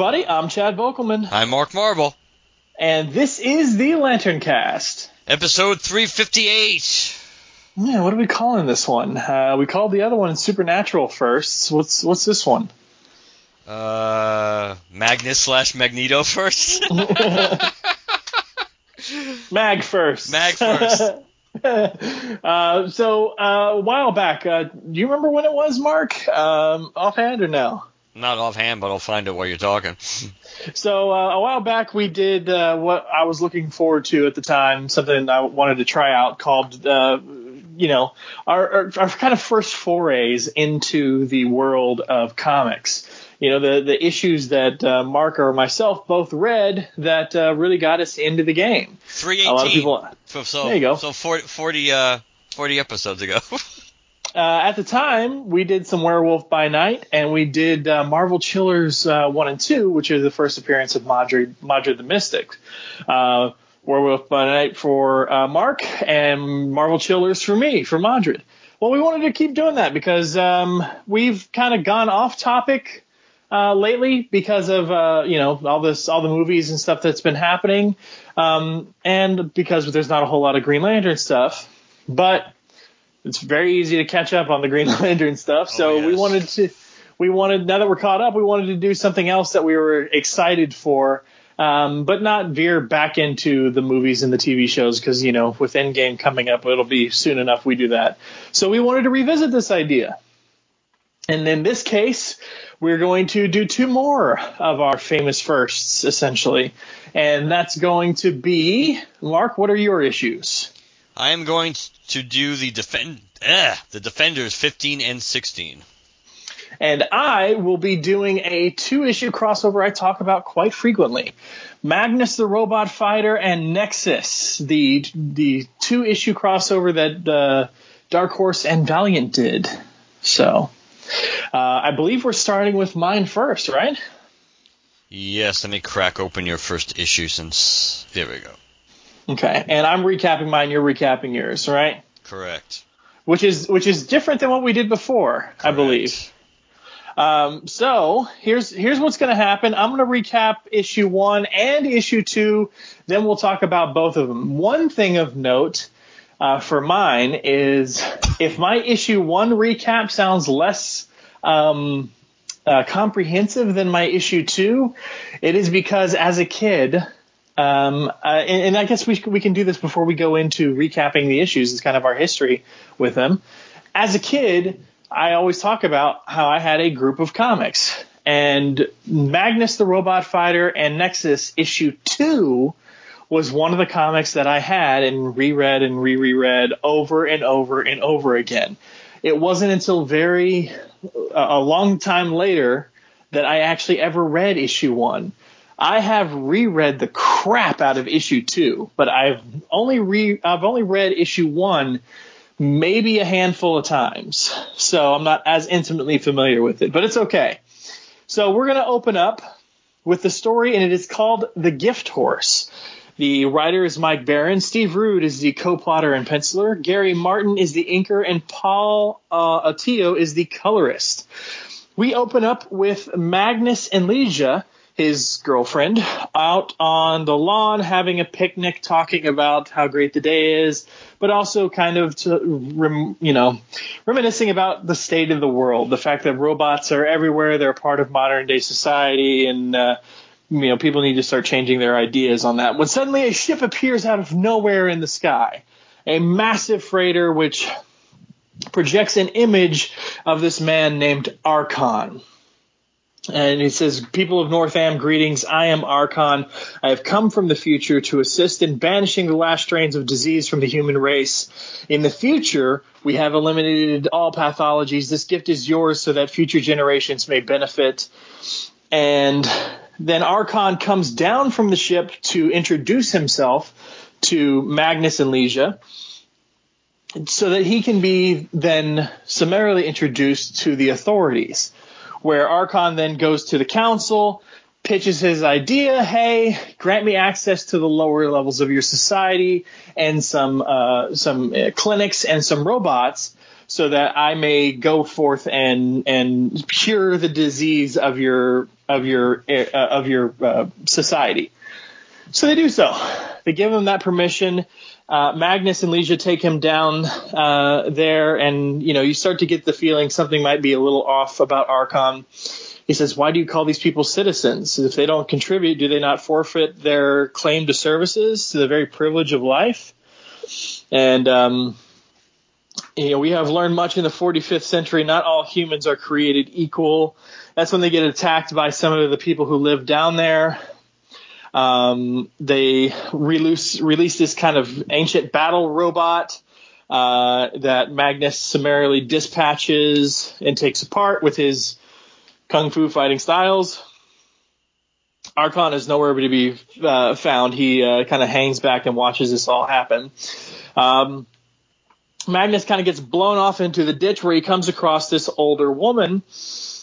everybody. I'm Chad Vogelman, I'm Mark Marble. and this is the Lantern Cast. Episode 358. Yeah, what are we calling this one? Uh, we called the other one Supernatural first. What's what's this one? Uh, Magnus slash Magneto first. Mag first. Mag first. uh, so uh, a while back, uh, do you remember when it was, Mark? Um, offhand or no? Not offhand, but I'll find it while you're talking. So uh, a while back, we did uh, what I was looking forward to at the time, something I wanted to try out called, uh, you know, our, our, our kind of first forays into the world of comics. You know, the the issues that uh, Mark or myself both read that uh, really got us into the game. 318. A lot of people. So, so, There you go. So 40, 40, uh, 40 episodes ago. Uh, at the time, we did some Werewolf by Night, and we did uh, Marvel Chillers uh, one and two, which is the first appearance of Modred, Modred the Mystic. Uh, Werewolf by Night for uh, Mark, and Marvel Chillers for me, for Modred. Well, we wanted to keep doing that because um, we've kind of gone off topic uh, lately because of you know all this, all the movies and stuff that's been happening, um, and because there's not a whole lot of Green Lantern stuff. But it's very easy to catch up on the Green Lantern stuff. So Oh, we wanted to, we wanted now that we're caught up, we wanted to do something else that we were excited for, um, but not veer back into the movies and the TV shows because you know with Endgame coming up, it'll be soon enough we do that. So we wanted to revisit this idea. And in this case, we're going to do two more of our famous firsts, essentially. And that's going to be, Mark, what are your issues? I am going to do the defend, eh, the Defenders 15 and 16. and I will be doing a two issue crossover I talk about quite frequently. Magnus the Robot Fighter and Nexus, the the two issue crossover that uh, Dark Horse and Valiant did. So, uh, I believe we're starting with mine first, right? Yes, let me crack open your first issue since. There we go. Okay, and I'm recapping mine. You're recapping yours, right? Correct. Which is which is different than what we did before, I believe. Correct. Um, so here's here's what's going to happen. I'm going to recap issue one and issue two. Then we'll talk about both of them. One thing of note uh, for mine is if my issue one recap sounds less um, uh, comprehensive than my issue two, it is because as a kid. Um, uh, and, and I guess we we can do this before we go into recapping the issues. It's kind of our history with them. As a kid, I always talk about how I had a group of comics, and Magnus the Robot Fighter and Nexus issue two was one of the comics that I had and reread and re-reread over and over and over again. It wasn't until very a a long time later that I actually ever read issue one. I have reread the crap out of issue two, but I've only re I've only read issue one maybe a handful of times. So I'm not as intimately familiar with it, but it's okay. So we're gonna open up with the story, and it is called The Gift Horse. The writer is Mike Baron. Steve Rude is the co-plotter and penciler. Gary Martin is the inker, and Paul uh, Atio is the colorist. We open up with Magnus and Leeja, his girlfriend, out on the lawn having a picnic, talking about how great the day is, but also kind of to, you know, reminiscing about the state of the world, the fact that robots are everywhere, they're a part of modern day society, and uh, you know people need to start changing their ideas on that. When suddenly a ship appears out of nowhere in the sky, a massive freighter which projects an image of this man named Archon. And he says, People of Northam, greetings. I am Archon. I have come from the future to assist in banishing the last strains of disease from the human race. In the future, we have eliminated all pathologies. This gift is yours so that future generations may benefit. And then Archon comes down from the ship to introduce himself to Magnus and Leeja so that he can be then summarily introduced to the authorities where Archon then goes to the council, pitches his idea, hey, grant me access to the lower levels of your society and some uh, some uh, clinics and some robots so that I may go forth and and cure the disease of your of your uh, of your uh, society. So they do so. They give him that permission. Uh, Magnus and Leeja take him down uh, there, and you know you start to get the feeling something might be a little off about Archon. He says, "Why do you call these people citizens? If they don't contribute, do they not forfeit their claim to services, to the very privilege of life?" And um, you know, we have learned much in the 45th century. Not all humans are created equal. That's when they get attacked by some of the people who live down there. Um, they release release this kind of ancient battle robot uh, that Magnus summarily dispatches and takes apart with his kung fu fighting styles. Archon is nowhere to be uh, found. He uh, kind of hangs back and watches this all happen. Um, Magnus kind of gets blown off into the ditch where he comes across this older woman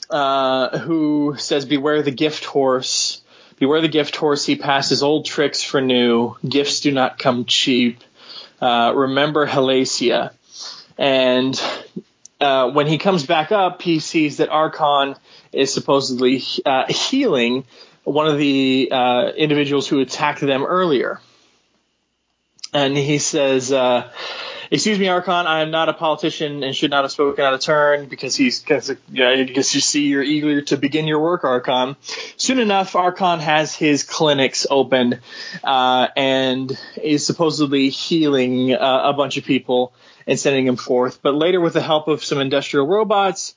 uh, who says, "Beware the gift horse." Beware the gift horse, he passes old tricks for new. Gifts do not come cheap. Uh, remember Halacia. And uh, when he comes back up, he sees that Archon is supposedly uh, healing one of the uh, individuals who attacked them earlier. And he says, uh, excuse me, Archon, I am not a politician and should not have spoken out of turn because he's, cause, yeah, I guess you see you're eager to begin your work, Archon. Soon enough, Archon has his clinics open, uh, and is supposedly healing uh, a bunch of people and sending them forth. But later, with the help of some industrial robots,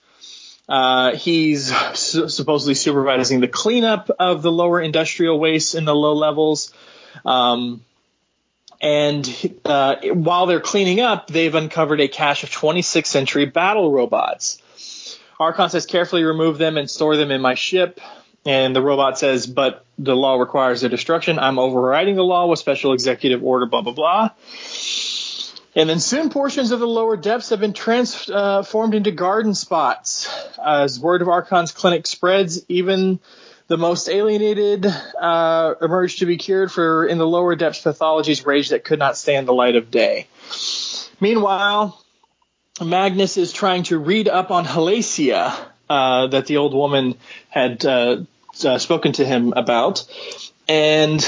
uh, he's su- supposedly supervising the cleanup of the lower industrial waste in the low levels. Um, and uh, while they're cleaning up, they've uncovered a cache of 26th century battle robots. Archon says, carefully remove them and store them in my ship. And the robot says, but the law requires their destruction. I'm overriding the law with special executive order, blah, blah, blah. And then soon portions of the lower depths have been transformed into garden spots. As word of Archon's clinic spreads, even the most alienated uh, emerged to be cured for in the lower depths pathologies rage that could not stand the light of day. Meanwhile, Magnus is trying to read up on Halacia uh, that the old woman had uh, uh spoken to him about, and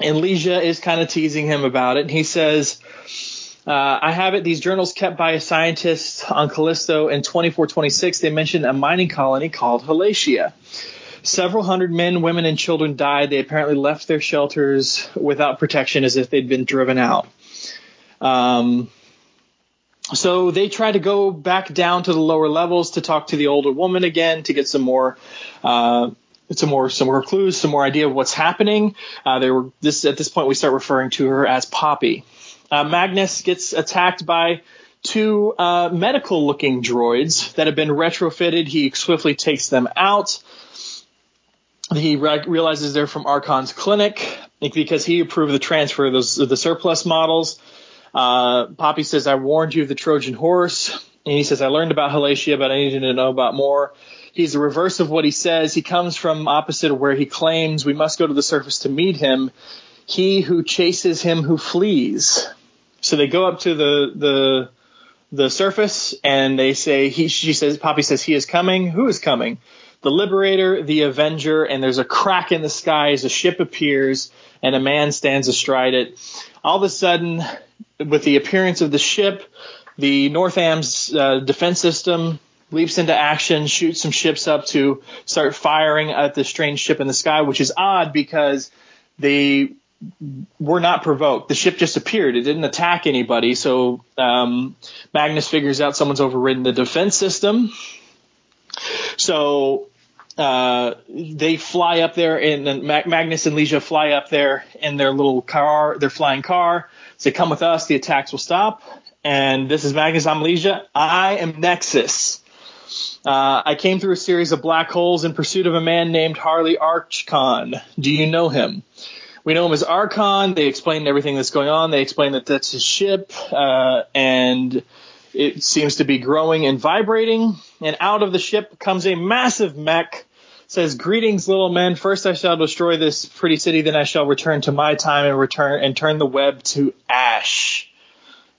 and Leeja is kind of teasing him about it. And he says. Uh, I have it. These journals kept by a scientist on Callisto in 2426. They mention a mining colony called Halacia. Several hundred men, women, and children died. They apparently left their shelters without protection as if they'd been driven out. Um, so they try to go back down to the lower levels to talk to the older woman again to get some more, uh, some more, some more clues, some more idea of what's happening. Uh, they were this at this point we start referring to her as Poppy. Uh, Magnus gets attacked by two uh, medical-looking droids that have been retrofitted. He swiftly takes them out. He re- realizes they're from Archon's clinic because he approved the transfer of, those, the surplus models. Uh, Poppy says, I warned you of the Trojan horse. And he says, I learned about Halacia, but I needed to know about more. He's the reverse of what he says. He comes from opposite of where he claims we must go to the surface to meet him. He who chases him who flees. So they go up to the, the, the surface and they say, he, she says, Poppy says, he is coming. Who is coming? The Liberator, the Avenger, and there's a crack in the sky as a ship appears and a man stands astride it. All of a sudden, with the appearance of the ship, the Northam's uh, defense system leaps into action, shoots some ships up to start firing at the strange ship in the sky, which is odd because they were not provoked. The ship just appeared. It didn't attack anybody. So um, Magnus figures out someone's overridden the defense system. So uh, they fly up there, and Magnus and Leeja fly up there in their little car, their flying car. Say, come with us. The attacks will stop. And this is Magnus. I'm Leeja. I am Nexus. Uh, I came through a series of black holes in pursuit of a man named Harley Archcon. Do you know him? We know him as Archon. They explained everything that's going on. They explained that that's his ship, uh, and it seems to be growing and vibrating. And out of the ship comes a massive mech. Says, "Greetings, little men. First, I shall destroy this pretty city. Then I shall return to my time and return and turn the web to ash."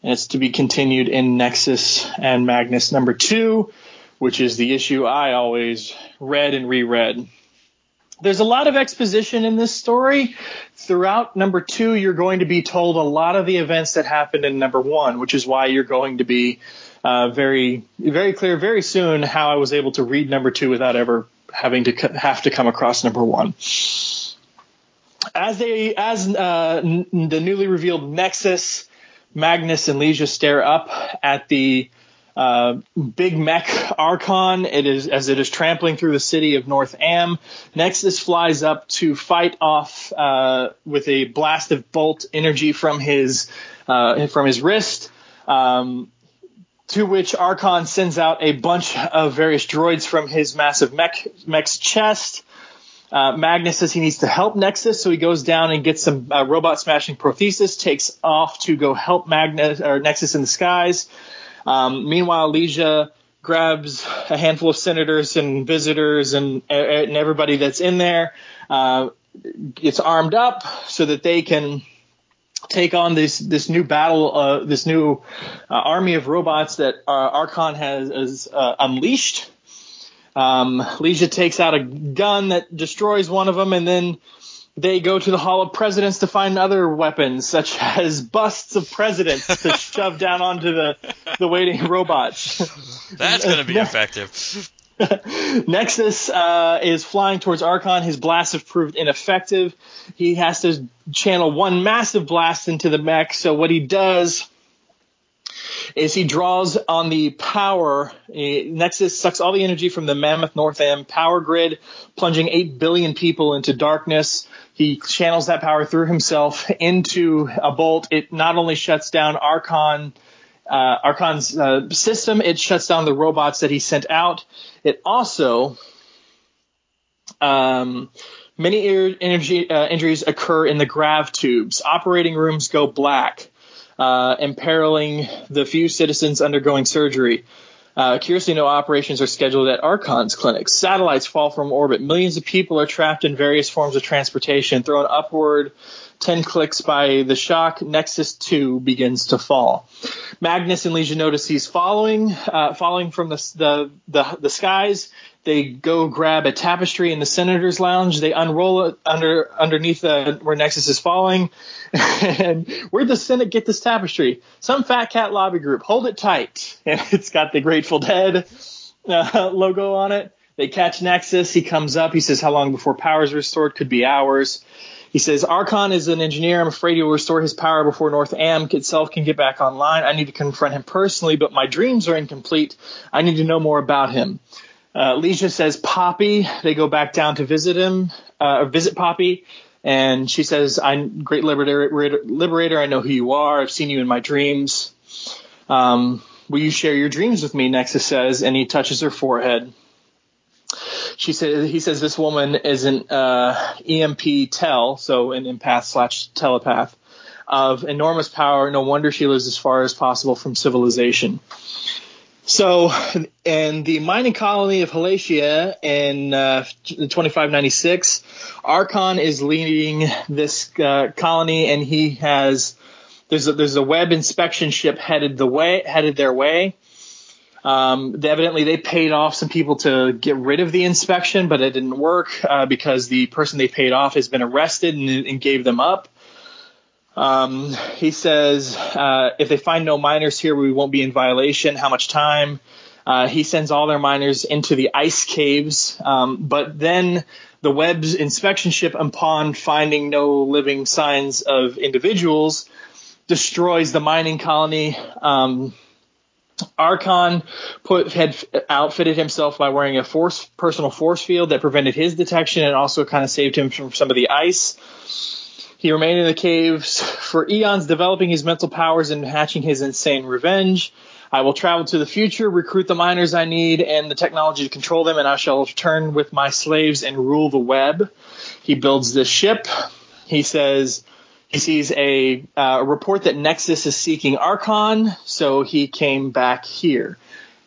And it's to be continued in Nexus and Magnus number two which is the issue I always read and reread. There's a lot of exposition in this story. Throughout number two, you're going to be told a lot of the events that happened in number one, which is why you're going to be uh, very, very clear very soon how I was able to read number two without ever having to have to come across number one. As they, as uh, n- the newly revealed Nexus, Magnus and Leeja stare up at the uh, big mech Archon. It is as it is trampling through the city of North Am. Nexus flies up to fight off uh, with a blast of bolt energy from his uh, from his wrist. Um, to which Archon sends out a bunch of various droids from his massive mech mech's chest. Uh, Magnus says he needs to help Nexus, so he goes down and gets some uh, robot smashing prothesis, takes off to go help Magnus or Nexus in the skies. Um, meanwhile, Leeja grabs a handful of senators and visitors and, and everybody that's in there, uh, gets armed up so that they can take on this this new battle, uh, this new uh, army of robots that uh, Archon has, has uh, unleashed. Um, Leeja takes out a gun that destroys one of them, and then they go to the Hall of Presidents to find other weapons, such as busts of presidents to shove down onto the, the waiting robots. That's going to be effective. Nexus uh, is flying towards Archon. His blasts have proved ineffective. He has to channel one massive blast into the mech. So what he does is he draws on the power. Nexus sucks all the energy from the Mammoth North Northam power grid, plunging 8 billion people into darkness. He channels that power through himself into a bolt. It not only shuts down Archon, uh, Archon's uh, system, it shuts down the robots that he sent out. It also, um, many energy uh, injuries occur in the grav tubes. Operating rooms go black uh, imperiling the few citizens undergoing surgery. Uh, curiously, no operations are scheduled at Archon's clinics. Satellites fall from orbit. Millions of people are trapped in various forms of transportation, thrown upward 10 clicks by the shock. Nexus 2 begins to fall. Magnus and Leeja notice he's following, uh, falling from the, the, the, the skies. They go grab a tapestry in the senator's lounge. They unroll it under underneath the, where Nexus is falling. and where'd the Senate get this tapestry? Some fat cat lobby group. Hold it tight. And it's got the Grateful Dead uh, logo on it. They catch Nexus. He comes up. He says, "How long before power is restored? Could be hours." He says, Archon is an engineer. I'm afraid he will restore his power before North Am itself can get back online. I need to confront him personally, but my dreams are incomplete. I need to know more about him. Uh, Leeja says Poppy. They go back down to visit him, uh, or visit Poppy. And she says, I'm great liberator, liberator. I know who you are. I've seen you in my dreams. Um, will you share your dreams with me? Nexus says, and he touches her forehead. She says, he says this woman is an, uh, EMP tel, so an empath slash telepath of enormous power. No wonder she lives as far as possible from civilization. So, in the mining colony of Halacia in uh, 2596, Archon is leading this uh, colony, and he has there's a, there's a web inspection ship headed the way headed their way. Um, evidently, they paid off some people to get rid of the inspection, but it didn't work uh, because the person they paid off has been arrested and, and gave them up. Um, he says, uh, if they find no miners here, we won't be in violation. How much time? Uh, he sends all their miners into the ice caves, um, but then the web's inspection ship, upon finding no living signs of individuals, destroys the mining colony. Um, Archon put had outfitted himself by wearing a force personal force field that prevented his detection and also kind of saved him from some of the ice. He remained in the caves for eons, developing his mental powers and hatching his insane revenge. I will travel to the future, recruit the miners I need and the technology to control them, and I shall return with my slaves and rule the web. He builds this ship. He says he sees a, uh, report that Nexus is seeking Archon, so he came back here.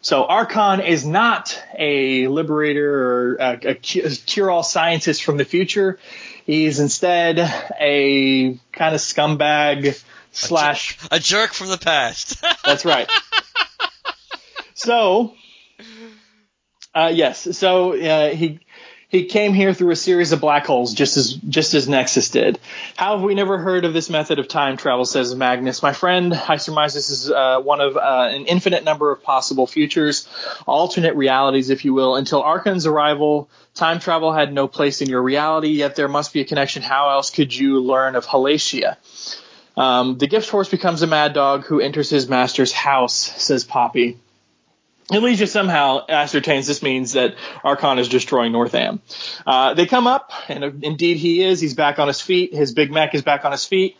So Archon is not a liberator or a, a cure-all scientist from the future. He's instead a kind of scumbag slash a jerk from the past. That's right. So, uh, yes. So uh, he he came here through a series of black holes, just as just as Nexus did. How have we never heard of this method of time travel? Says Magnus. My friend, I surmise this is uh, one of uh, an infinite number of possible futures, alternate realities, if you will. Until Archon's arrival, time travel had no place in your reality. Yet there must be a connection. How else could you learn of Halacia? Um, the gift horse becomes a mad dog who enters his master's house, says Poppy. Elijah somehow ascertains this means that Archon is destroying Northam. Uh, they come up, and indeed he is. He's back on his feet. His big mech is back on his feet.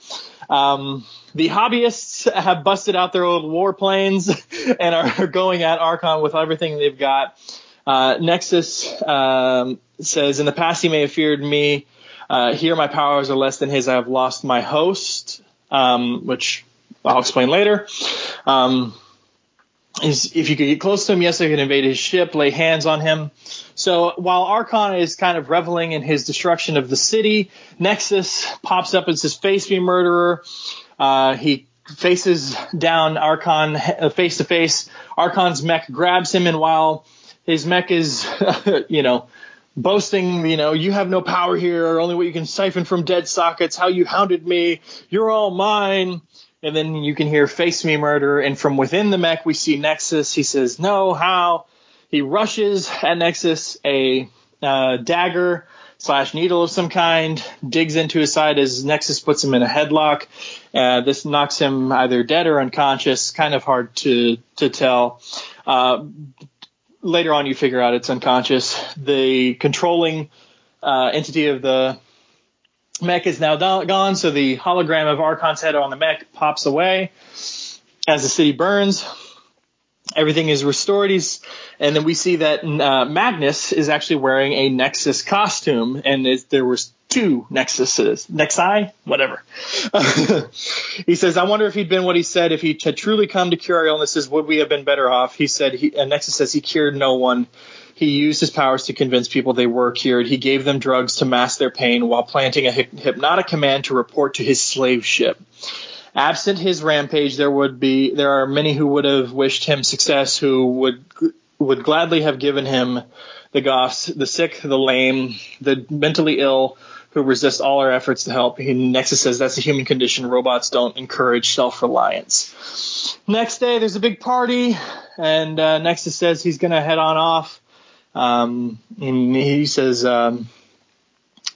Um, the hobbyists have busted out their old warplanes and are going at Archon with everything they've got. Uh, Nexus um, says, In the past, he may have feared me. Uh, here, my powers are less than his. I have lost my host, um, which I'll explain later. Um, is if you could get close to him, yes, they could invade his ship, lay hands on him. So while Archon is kind of reveling in his destruction of the city, Nexus pops up as his face me murderer. Uh, he faces down Archon face to face. Archon's mech grabs him, and while his mech is, you know, boasting, you know, you have no power here, only what you can siphon from dead sockets, how you hounded me, you're all mine and then you can hear face me murder and from within the mech we see nexus. He says no how? He rushes at nexus a uh, dagger slash needle of some kind digs into his side as nexus puts him in a headlock. Uh, this knocks him either dead or unconscious. Kind of hard to to tell. Uh, later on you figure out it's unconscious. The controlling uh, entity of the mech is now gone, so the hologram of Archon's head on the mech pops away as the city burns. Everything is restored. He's, and then we see that uh, Magnus is actually wearing a Nexus costume, and there was two Nexuses, Nexi, whatever. he says, "I wonder if he'd been what he said. If he had truly come to cure our illnesses, would we have been better off?" He said, he, and Nexus says he cured no one. He used his powers to convince people they were cured. He gave them drugs to mask their pain while planting a hypnotic command to report to his slave ship. Absent his rampage, there would be there are many who would have wished him success, who would would gladly have given him the goths, the sick, the lame, the mentally ill, who resist all our efforts to help. He, Nexus says that's a human condition. Robots don't encourage self-reliance. Next day, there's a big party, and uh, Nexus says he's going to head on off. Um, and he says, um,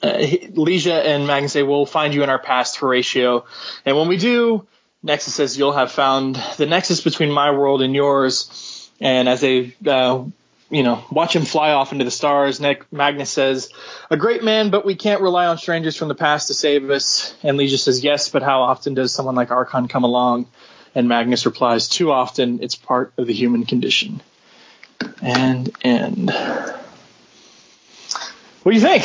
uh, Leeja and Magnus say, we'll find you in our past Horatio. And when we do, Nexus says, you'll have found the nexus between my world and yours. And as they, uh, you know, watch him fly off into the stars, Magnus says, a great man, but we can't rely on strangers from the past to save us. And Leeja says, yes, but how often does someone like Archon come along? And Magnus replies, too often. It's part of the human condition and end. What do you think?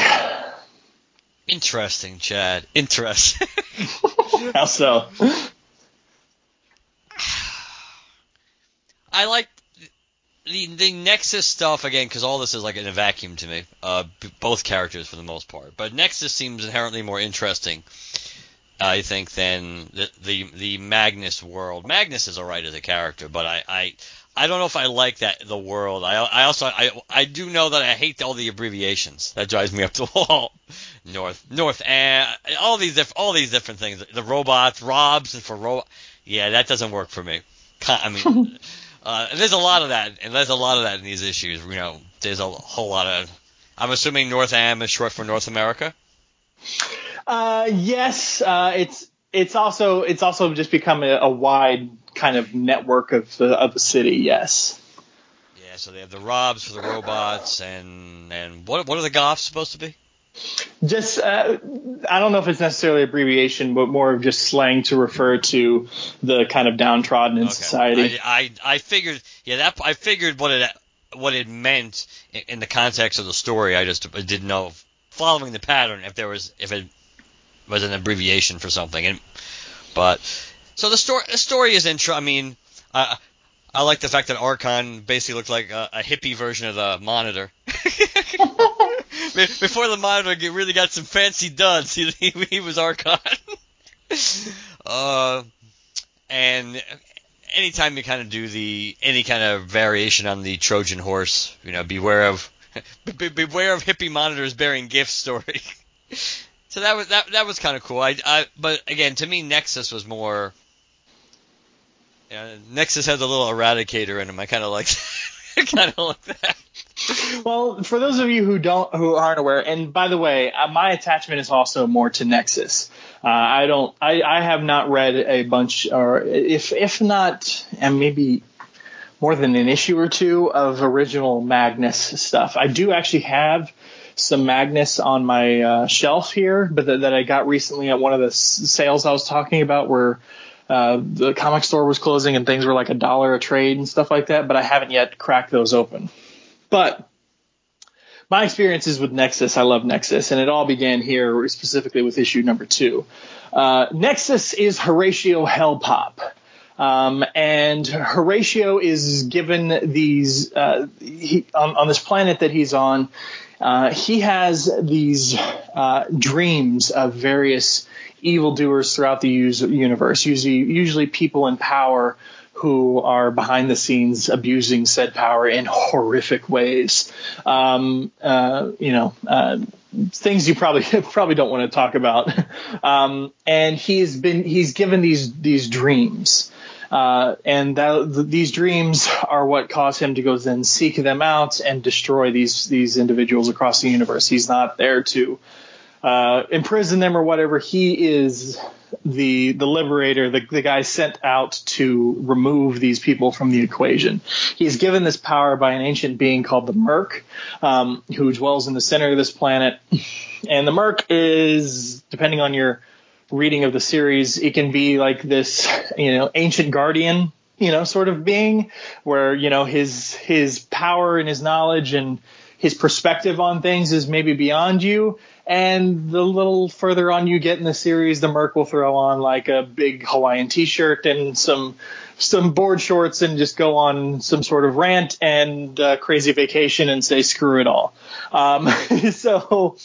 Interesting, Chad. Interesting. How so? I like the the Nexus stuff again because all this is like in a vacuum to me. Uh, both characters for the most part, but Nexus seems inherently more interesting. I think than the the, the Magnus world. Magnus is alright as a character, but I, I I don't know if I like that the world. I I also I I do know that I hate all the abbreviations. That drives me up the wall. North North and all these diff, all these different things. The robots, Robs and for ro. Yeah, that doesn't work for me. I mean, Uh, there's a lot of that, and there's a lot of that in these issues. You know, there's a whole lot of. I'm assuming North Am is short for North America. Uh, yes, uh, it's it's also it's also just become a, a wide kind of network of the of the city. Yes. Yeah, so they have the Robs for the robots, and and what what are the Goths supposed to be? Just uh, I don't know if it's necessarily abbreviation, but more of just slang to refer to the kind of downtrodden in Okay. society. I, I I figured yeah that I figured what it what it meant in, the context of the story. I just didn't know if, following the pattern if there was if it was an abbreviation for something. And but so the story the story is intro. I mean, I I like the fact that Archon basically looked like a, a hippie version of the Monitor. Before the Monitor really got some fancy duds, he, he, he was Archon. uh, and anytime you kind of do the any kind of variation on the Trojan horse, you know, beware of be, beware of hippie monitors bearing gifts story. so that was that that was kind of cool. I, I but again, to me, Nexus was more. Yeah, Nexus has a little eradicator in him. I kind of like, kind of like that. Well, for those of you who don't who aren't aware, and by the way, uh, my attachment is also more to Nexus. Uh, I don't, I, I have not read a bunch, or if if not, and maybe more than an issue or two of original Magnus stuff. I do actually have some Magnus on my uh, shelf here, but that, that I got recently at one of the s- sales I was talking about, where uh, the comic store was closing and things were like a dollar a trade and stuff like that. But I haven't yet cracked those open. But my experiences with Nexus, I love Nexus, and it all began here specifically with issue number two. Uh, Nexus is Horatio Hellpop. Um, and Horatio is given these uh, he, on, on this planet that he's on. Uh, he has these uh, dreams of various evildoers throughout the universe, usually usually people in power who are behind the scenes abusing said power in horrific ways. Um, uh, you know, uh, things you probably probably don't want to talk about. Um, and he's been he's given these these dreams. Uh, and that, th- these dreams are what cause him to go then seek them out and destroy these these individuals across the universe. He's not there to uh, imprison them or whatever. He is the the liberator, the, the guy sent out to remove these people from the equation. He's given this power by an ancient being called the Merk, um, who dwells in the center of this planet. And the Merk is, depending on your reading of the series, it can be like this, you know, ancient guardian, you know, sort of being where, you know, his his power and his knowledge and his perspective on things is maybe beyond you. And the little further on you get in the series, the Merk will throw on like a big Hawaiian t-shirt and some some board shorts and just go on some sort of rant and uh, crazy vacation and say screw it all. Um, so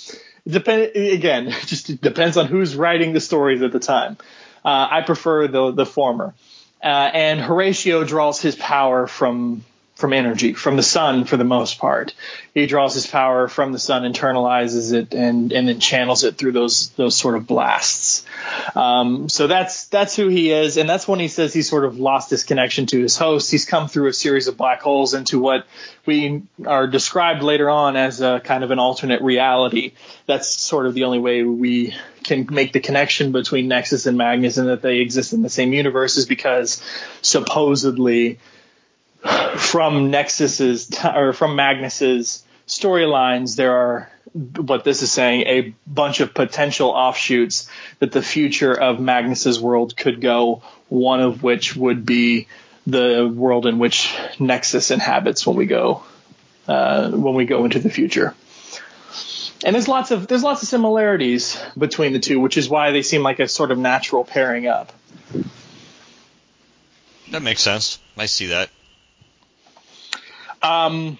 depend again, just depends on who's writing the stories at the time. Uh, I prefer the the former. Uh, and Horatio draws his power from from energy, from the sun for the most part. He draws his power from the sun, internalizes it, and and then channels it through those those sort of blasts. Um, so that's that's who he is, and that's when he says he's sort of lost his connection to his host. He's come through a series of black holes into what we are described later on as a kind of an alternate reality. That's sort of the only way we can make the connection between Nexus and Magnus and that they exist in the same universe is because supposedly from Nexus's or from Magnus's storylines, there are what this is saying a bunch of potential offshoots that the future of Magnus's world could go. One of which would be the world in which Nexus inhabits when we go uh, when we go into the future. And there's lots of there's lots of similarities between the two, which is why they seem like a sort of natural pairing up. That makes sense. I see that. Um,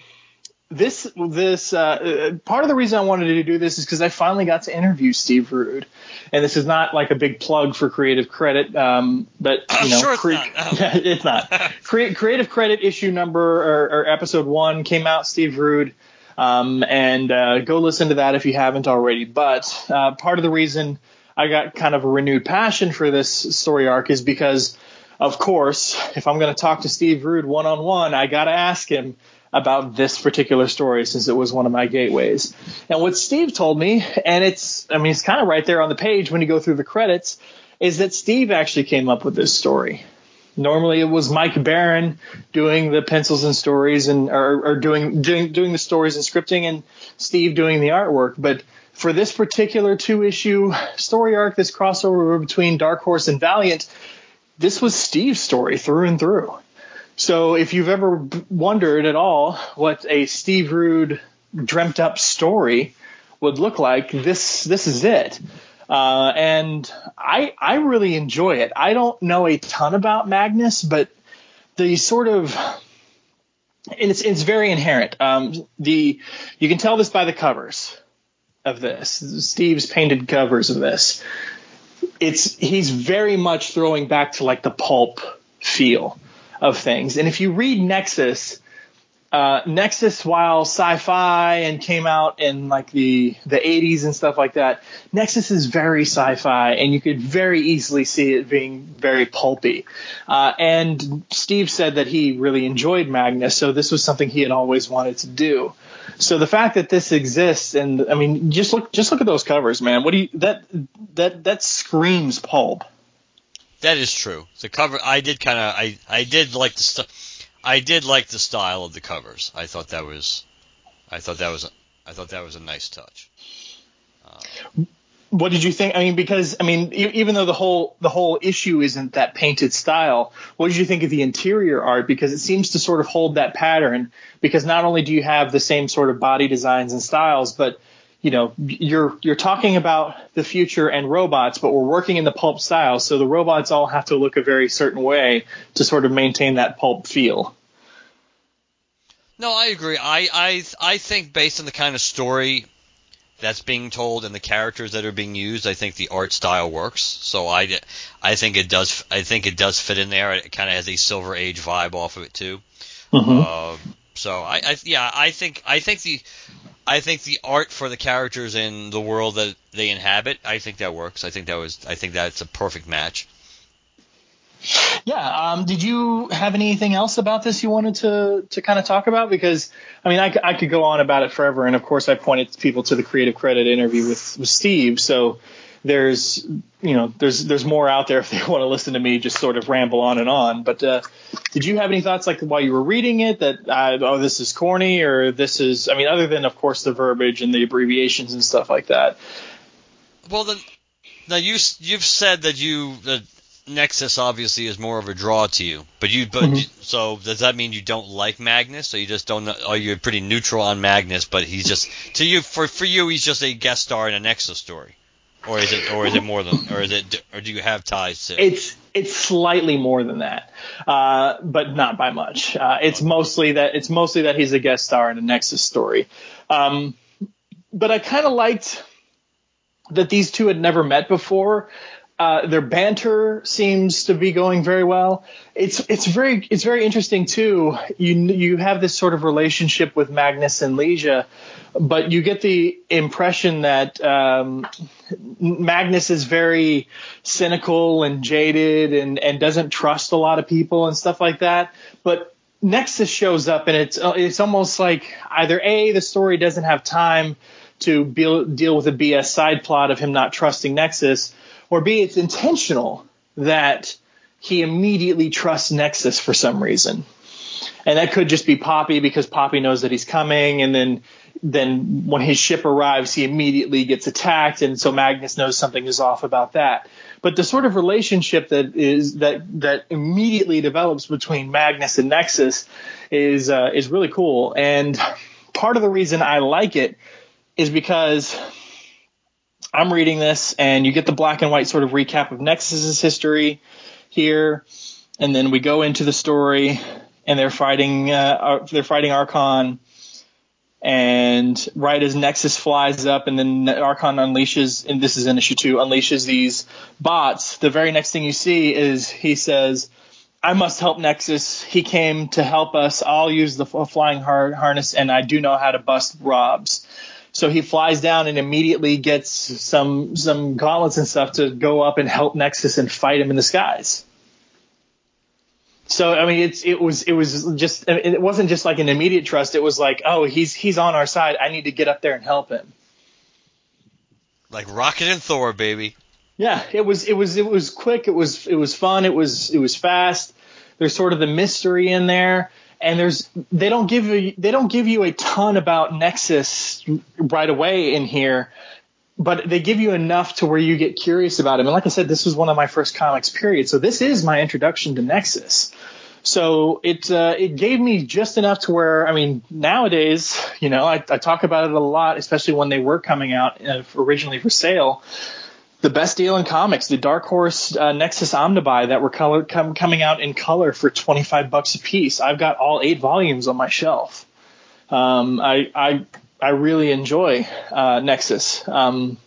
this this uh, uh, part of the reason I wanted to do this is because I finally got to interview Steve Rude, and this is not like a big plug for Creative Credit, um, but you know, sure it's not. Oh. yeah, it's not. Cre- Creative Credit issue number or, or episode one came out. Steve Rude. Um, and uh, go listen to that if you haven't already. But uh, part of the reason I got kind of a renewed passion for this story arc is because of course, if I'm going to talk to Steve Rude one on one, I got to ask him about this particular story since it was one of my gateways. And what Steve told me, and it's, I mean, it's kind of right there on the page when you go through the credits, is that Steve actually came up with this story. Normally, it was Mike Baron doing the pencils and stories, and or, or doing doing doing the stories and scripting, and Steve doing the artwork. But for this particular two issue story arc, this crossover between Dark Horse and Valiant, this was Steve's story through and through. So if you've ever wondered at all what a Steve Rude dreamt up story would look like, this this is it. Uh, and I I really enjoy it. I don't know a ton about Magnus, but the sort of and it's it's very inherent. Um, the you can tell this by the covers of this. Steve's painted covers of this. It's he's very much throwing back to like the pulp feel of things. And if you read Nexus, uh, Nexus, while sci-fi and came out in like the the 80s and stuff like that, Nexus is very sci-fi, and you could very easily see it being very pulpy. Uh, and Steve said that he really enjoyed Magnus, so this was something he had always wanted to do. So the fact that this exists, and I mean, just look just look at those covers, man. What do you that that that screams pulp. That is true. The cover, I did kind of, I I did like the stuff I did like the style of the covers. I thought that was, I thought that was, I thought that was a nice touch. Um, what did you think? I mean, because I mean, even though the whole the whole issue isn't that painted style, what did you think of the interior art? Because it seems to sort of hold that pattern. Because not only do you have the same sort of body designs and styles, but you know, you're you're talking about the future and robots, but we're working in the pulp style, so the robots all have to look a very certain way to sort of maintain that pulp feel. No, I agree. I I I think based on the kind of story that's being told and the characters that are being used, I think the art style works. So I I think it does I think it does fit in there. It kind of has a Silver Age vibe off of it too. Mm-hmm. Uh, so I, I yeah I think I think the I think the art for the characters in the world that they inhabit, I think that works. I think that was, I think that's a perfect match. Yeah. Um, did you have anything else about this you wanted to to kind of talk about? Because I mean, I, I could go on about it forever, and of course, I pointed people to the creative credit interview with with Steve. So there's you know there's there's more out there if they want to listen to me just sort of ramble on and on. But uh, did you have any thoughts like while you were reading it that uh, oh this is corny or this is I mean other than of course the verbiage and the abbreviations and stuff like that. Well then now you you've said that you the Nexus obviously is more of a draw to you, but you but mm-hmm. so does that mean you don't like Magnus? So you just don't are you pretty neutral on Magnus, but he's just to you for for you he's just a guest star in a Nexus story or is it or is it more than or is it or do you have ties to? It's it's slightly more than that uh, but not by much. Uh, it's mostly that it's mostly that he's a guest star in a nexus story. Um, but i kind of liked that these two had never met before uh, their banter seems to be going very well. It's it's very it's very interesting too. You you have this sort of relationship with Magnus and Leeja, but you get the impression that um, Magnus is very cynical and jaded and and doesn't trust a lot of people and stuff like that. But Nexus shows up and it's it's almost like either a the story doesn't have time to be, deal with a BS side plot of him not trusting Nexus or B, it's intentional that he immediately trusts Nexus for some reason. And that could just be Poppy because Poppy knows that he's coming, and then then when his ship arrives, he immediately gets attacked, and so Magnus knows something is off about that. But the sort of relationship that is that that immediately develops between Magnus and Nexus is uh, is really cool. And part of the reason I like it is because I'm reading this, and you get the black and white sort of recap of Nexus's history here, and then we go into the story, and they're fighting uh, they're fighting Archon, and right as Nexus flies up, and then Archon unleashes, and this is in issue two, unleashes these bots. The very next thing you see is he says. I must help Nexus. He came to help us. I'll use the flying harness, and I do know how to bust Robs. So he flies down and immediately gets some some gauntlets and stuff to go up and help Nexus and fight him in the skies. So I mean, it's it was it was just it wasn't just like an immediate trust. It was like, oh, he's he's on our side. I need to get up there and help him. Like Rocket and Thor, baby. Yeah, it was it was it was quick. It was it was fun. It was it was fast. There's sort of the mystery in there, and there's they don't give you they don't give you a ton about Nexus right away in here, but they give you enough to where you get curious about him. And like I said, this was one of my first comics. Period. So this is my introduction to Nexus. So it uh, it gave me just enough to where I mean nowadays you know I, I talk about it a lot, especially when they were coming out uh, originally for sale. The best deal in comics, the Dark Horse uh, Nexus Omnibuy that were color, com, coming out in color for 25 bucks a piece. I've got all eight volumes on my shelf. Um, I, I I really enjoy uh, Nexus. Um,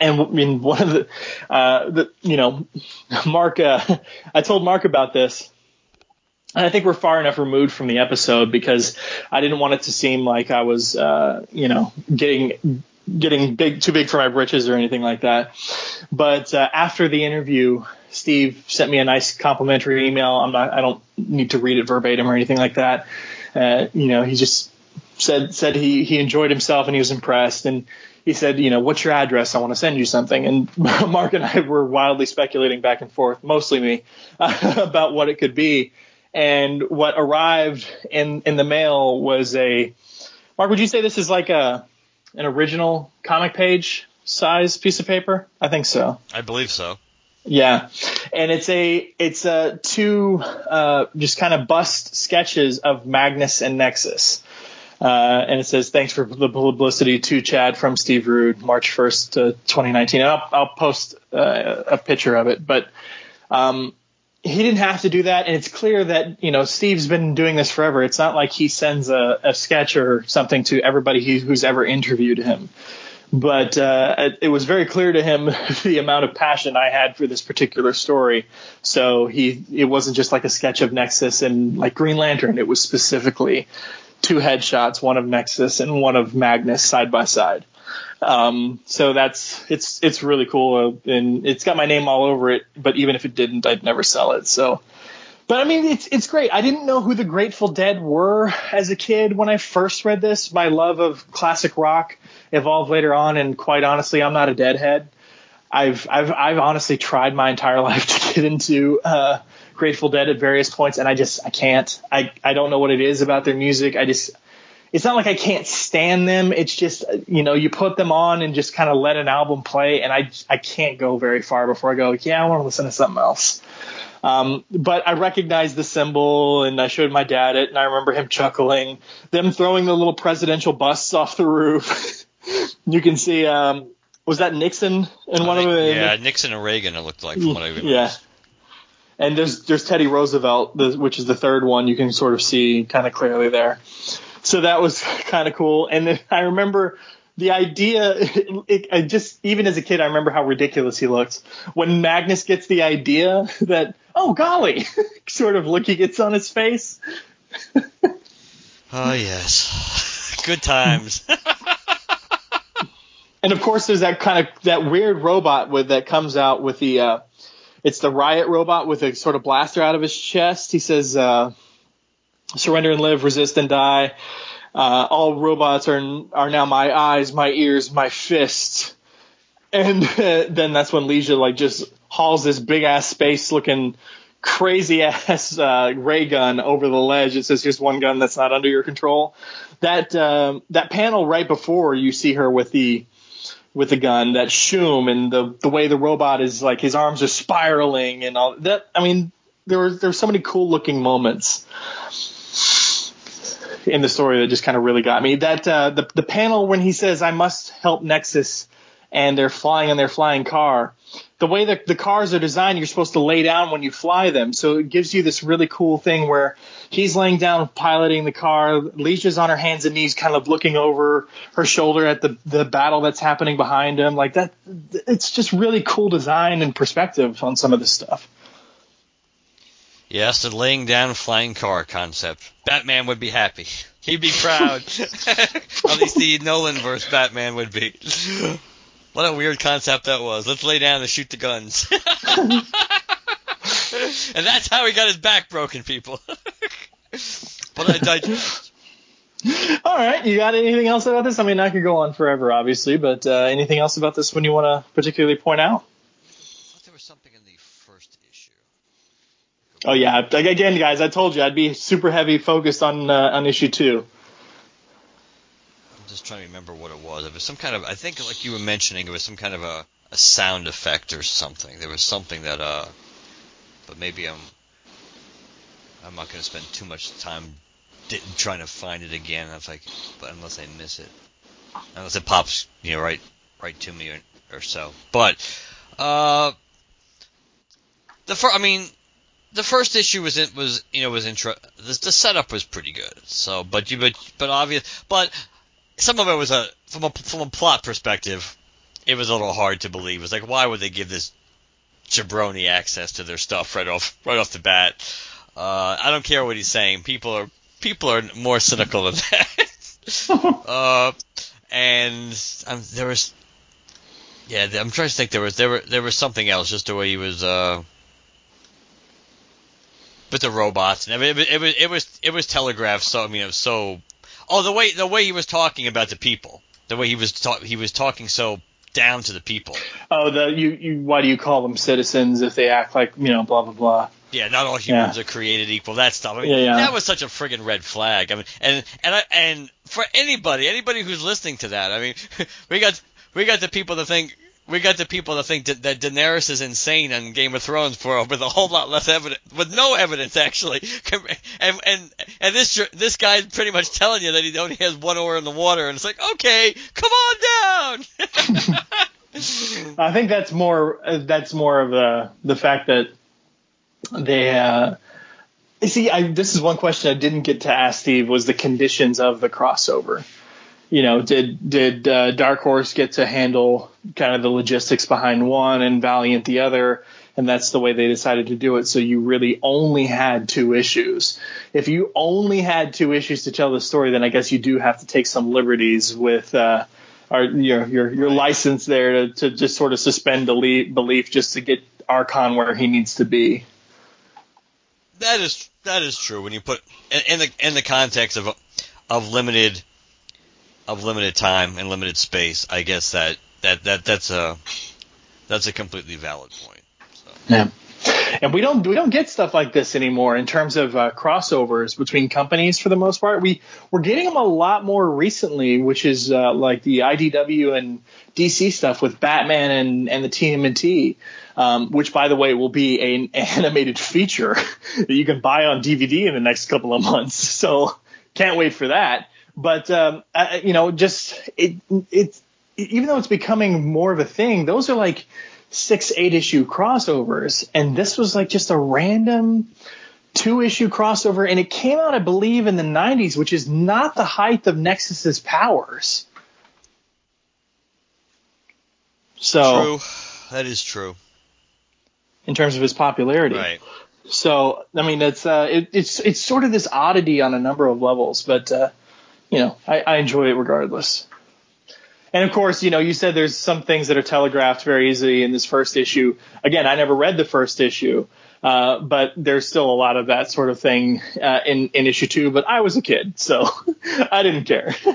and I mean, one of the, uh, the you know, Mark, uh, I told Mark about this and I think we're far enough removed from the episode because I didn't want it to seem like I was, uh, you know, getting getting big too big for my britches or anything like that. But uh, after the interview, Steve sent me a nice complimentary email. I'm not, I don't need to read it verbatim or anything like that. Uh, you know, he just said said he he enjoyed himself and he was impressed and he said, you know, what's your address? I want to send you something. And Mark and I were wildly speculating back and forth, mostly me, about what it could be and what arrived in in the mail was a Mark. Would you say this is like a an original comic page size piece of paper? I think so. I believe so. Yeah, and it's a it's a two uh, just kind of bust sketches of Magnus and Nexus. Uh, and it says, thanks for the publicity to Chad from Steve Rude, March 1st, 2019. And I'll, I'll post uh, a picture of it. But um, he didn't have to do that, and it's clear that you know Steve's been doing this forever. It's not like he sends a, a sketch or something to everybody he, who's ever interviewed him. But uh, it, it was very clear to him the amount of passion I had for this particular story. So he it wasn't just like a sketch of Nexus and like Green Lantern. It was specifically two headshots, one of Nexus and one of Magnus side by side. Um, so that's it's it's really cool, uh, and it's got my name all over it. But even if it didn't, I'd never sell it. So, but I mean, it's it's great. I didn't know who the Grateful Dead were as a kid when I first read this. My love of classic rock evolved later on, and quite honestly, I'm not a Deadhead. I've I've I've honestly tried my entire life to get into uh, Grateful Dead at various points, and I just I can't. I I don't know what it is about their music. I just it's not like I can't stand them. It's just you know you put them on and just kind of let an album play, and I I can't go very far before I go yeah I want to listen to something else. Um, but I recognized the symbol and I showed my dad it, and I remember him chuckling. Them throwing the little presidential busts off the roof. you can see. Um, was that Nixon in one of them? Yeah, Nixon and Reagan. It looked like from what I remember. Yeah. And there's there's Teddy Roosevelt, which is the third one. You can sort of see kind of clearly there so that was kind of cool. And then I remember the idea, it, it, just even as a kid, I remember how ridiculous he looked when Magnus gets the idea that, oh golly, sort of look he gets on his face. oh yes, good times. and of course, there's that kind of that weird robot with that comes out with the, uh, it's the riot robot with a sort of blaster out of his chest. He says, uh, surrender and live, resist and die. Uh, all robots are are now my eyes, my ears, my fists. And uh, then that's when Leeja like just hauls this big ass space looking crazy ass uh, ray gun over the ledge. It says here's one gun that's not under your control. That um, that panel right before you see her with the with the gun, that shoom and the the way the robot is like his arms are spiraling and all that. I mean, there were there were so many cool looking moments in the story that just kind of really got me. That uh, the the panel when he says I must help Nexus and they're flying in their flying car. The way that the cars are designed, you're supposed to lay down when you fly them. So it gives you this really cool thing where he's laying down piloting the car. Leeja's on her hands and knees, kind of looking over her shoulder at the, the battle that's happening behind him. Like that, it's just really cool design and perspective on some of this stuff. Yes, the laying down flying car concept. Batman would be happy. He'd be proud. At least the Nolan verse Batman would be. What a weird concept that was. Let's lay down and shoot the guns. and that's how he got his back broken, people. but I digest. All right, you got anything else about this? I mean, I could go on forever, obviously, but uh, anything else about this one you want to particularly point out? I thought there was something in the first issue. Oh yeah, like, again, guys, I told you I'd be super heavy focused on uh, on issue two. I'm just trying to remember what it was. It was some kind of, I think, like you were mentioning, it was some kind of a, a sound effect or something. There was something that, uh, but maybe I'm, I'm not going to spend too much time trying to find it again. If I but unless I miss it, unless it pops, you know, right, right to me or, or so. But, uh, the first, I mean, the first issue was in, was you know was intro. The, the setup was pretty good. So, but you but but obvious, but some of it was a from a from a plot perspective, it was a little hard to believe. It was like, why would they give this jabroni access to their stuff right off right off the bat? Uh, I don't care what he's saying. People are people are more cynical than that. uh, and um, there was, yeah, I'm trying to think. There was there were there was something else. Just the way he was. Uh, with the robots and I mean, it, it was it was it was telegraphed so I mean it was so oh the way the way he was talking about the people the way he was ta- he was talking so down to the people Oh, the you, you why do you call them citizens if they act like you know blah blah blah? yeah not all humans are created equal that stuff I mean Yeah, yeah. that was such a friggin' red flag I mean and and I, and for anybody anybody who's listening to that I mean we got we got the people that think we got the people that think that, that Daenerys is insane on Game of Thrones for with a whole lot less evidence, with no evidence actually, and and and this this guy's pretty much telling you that he only has one oar in the water, and it's like, okay, come on down. I think that's more that's more of the the fact that they uh, see. I, this is one question I didn't get to ask Steve was the conditions of the crossover. You know, did did uh, Dark Horse get to handle kind of the logistics behind one and Valiant the other? And that's the way they decided to do it. So you really only had two issues. If you only had two issues to tell the story, then I guess you do have to take some liberties with uh, our, your your your license there to, to just sort of suspend belief, belief just to get Archon where he needs to be. that is that is true when you put in, in the in the context of of limited of limited time and limited space. I guess that that that that's a that's a completely valid point. So. Yeah. And we don't we don't get stuff like this anymore in terms of uh, crossovers between companies for the most part. We we're getting them a lot more recently, which is uh, like the IDW and DC stuff with Batman and and the TMNT, um, which by the way will be an animated feature that you can buy on DVD in the next couple of months. So can't wait for that. But um, I, you know, just it it even though it's becoming more of a thing, those are like six, eight issue crossovers. And this was like just a random two issue crossover. And it came out, I believe, in the 90s, which is not the height of Nexus's powers. So, True, that is true. in terms of his popularity. Right. So, I mean, it's uh, it, it's it's sort of this oddity on a number of levels, but uh, you know, I, I enjoy it regardless. And of course, you know, you said there's some things that are telegraphed very easily in this first issue. Again, I never read the first issue, uh, but there's still a lot of that sort of thing uh, in in issue two. But I was a kid, so I didn't care.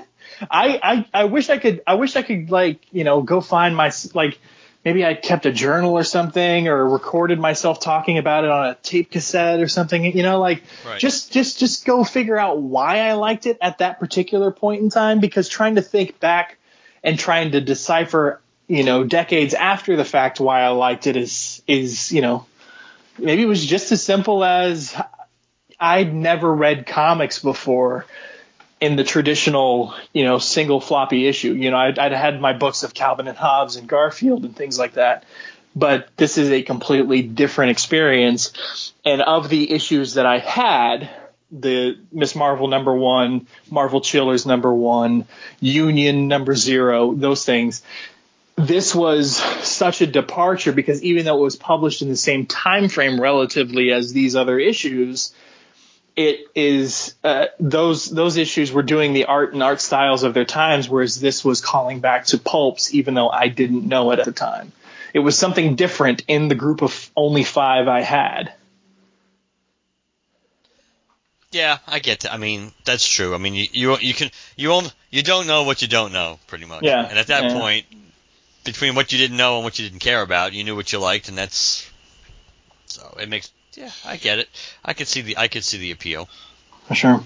I, I I wish I could I wish I could like you know go find my like maybe I kept a journal or something or recorded myself talking about it on a tape cassette or something. You know, like Right. just just just go figure out why I liked it at that particular point in time because trying to think back and trying to decipher, you know, decades after the fact why I liked it is is, you know, maybe it was just as simple as I'd never read comics before in the traditional, you know, single floppy issue. You know, I'd, I'd had my books of Calvin and Hobbes and Garfield and things like that. But this is a completely different experience. And of the issues that I had, the Ms. Marvel number one, Marvel Chillers number one, Union number zero, those things. This was such a departure because even though it was published in the same time frame relatively as these other issues, it is uh, those those issues were doing the art and art styles of their times, whereas this was calling back to pulps, even though I didn't know it at the time. It was something different in the group of only five I had. Yeah, I get that. I mean, that's true. I mean, you you, you can you only, you don't know what you don't know, pretty much. Yeah, And at that yeah. point, between what you didn't know and what you didn't care about, you knew what you liked, and that's so it makes. Yeah, I get it. I could see the I could see the appeal. For sure.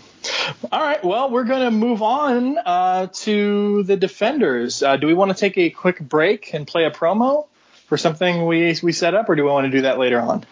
All right. Well, we're going to move on uh, to the defenders. Uh, do we want to take a quick break and play a promo for something we we set up, or do we want to do that later on?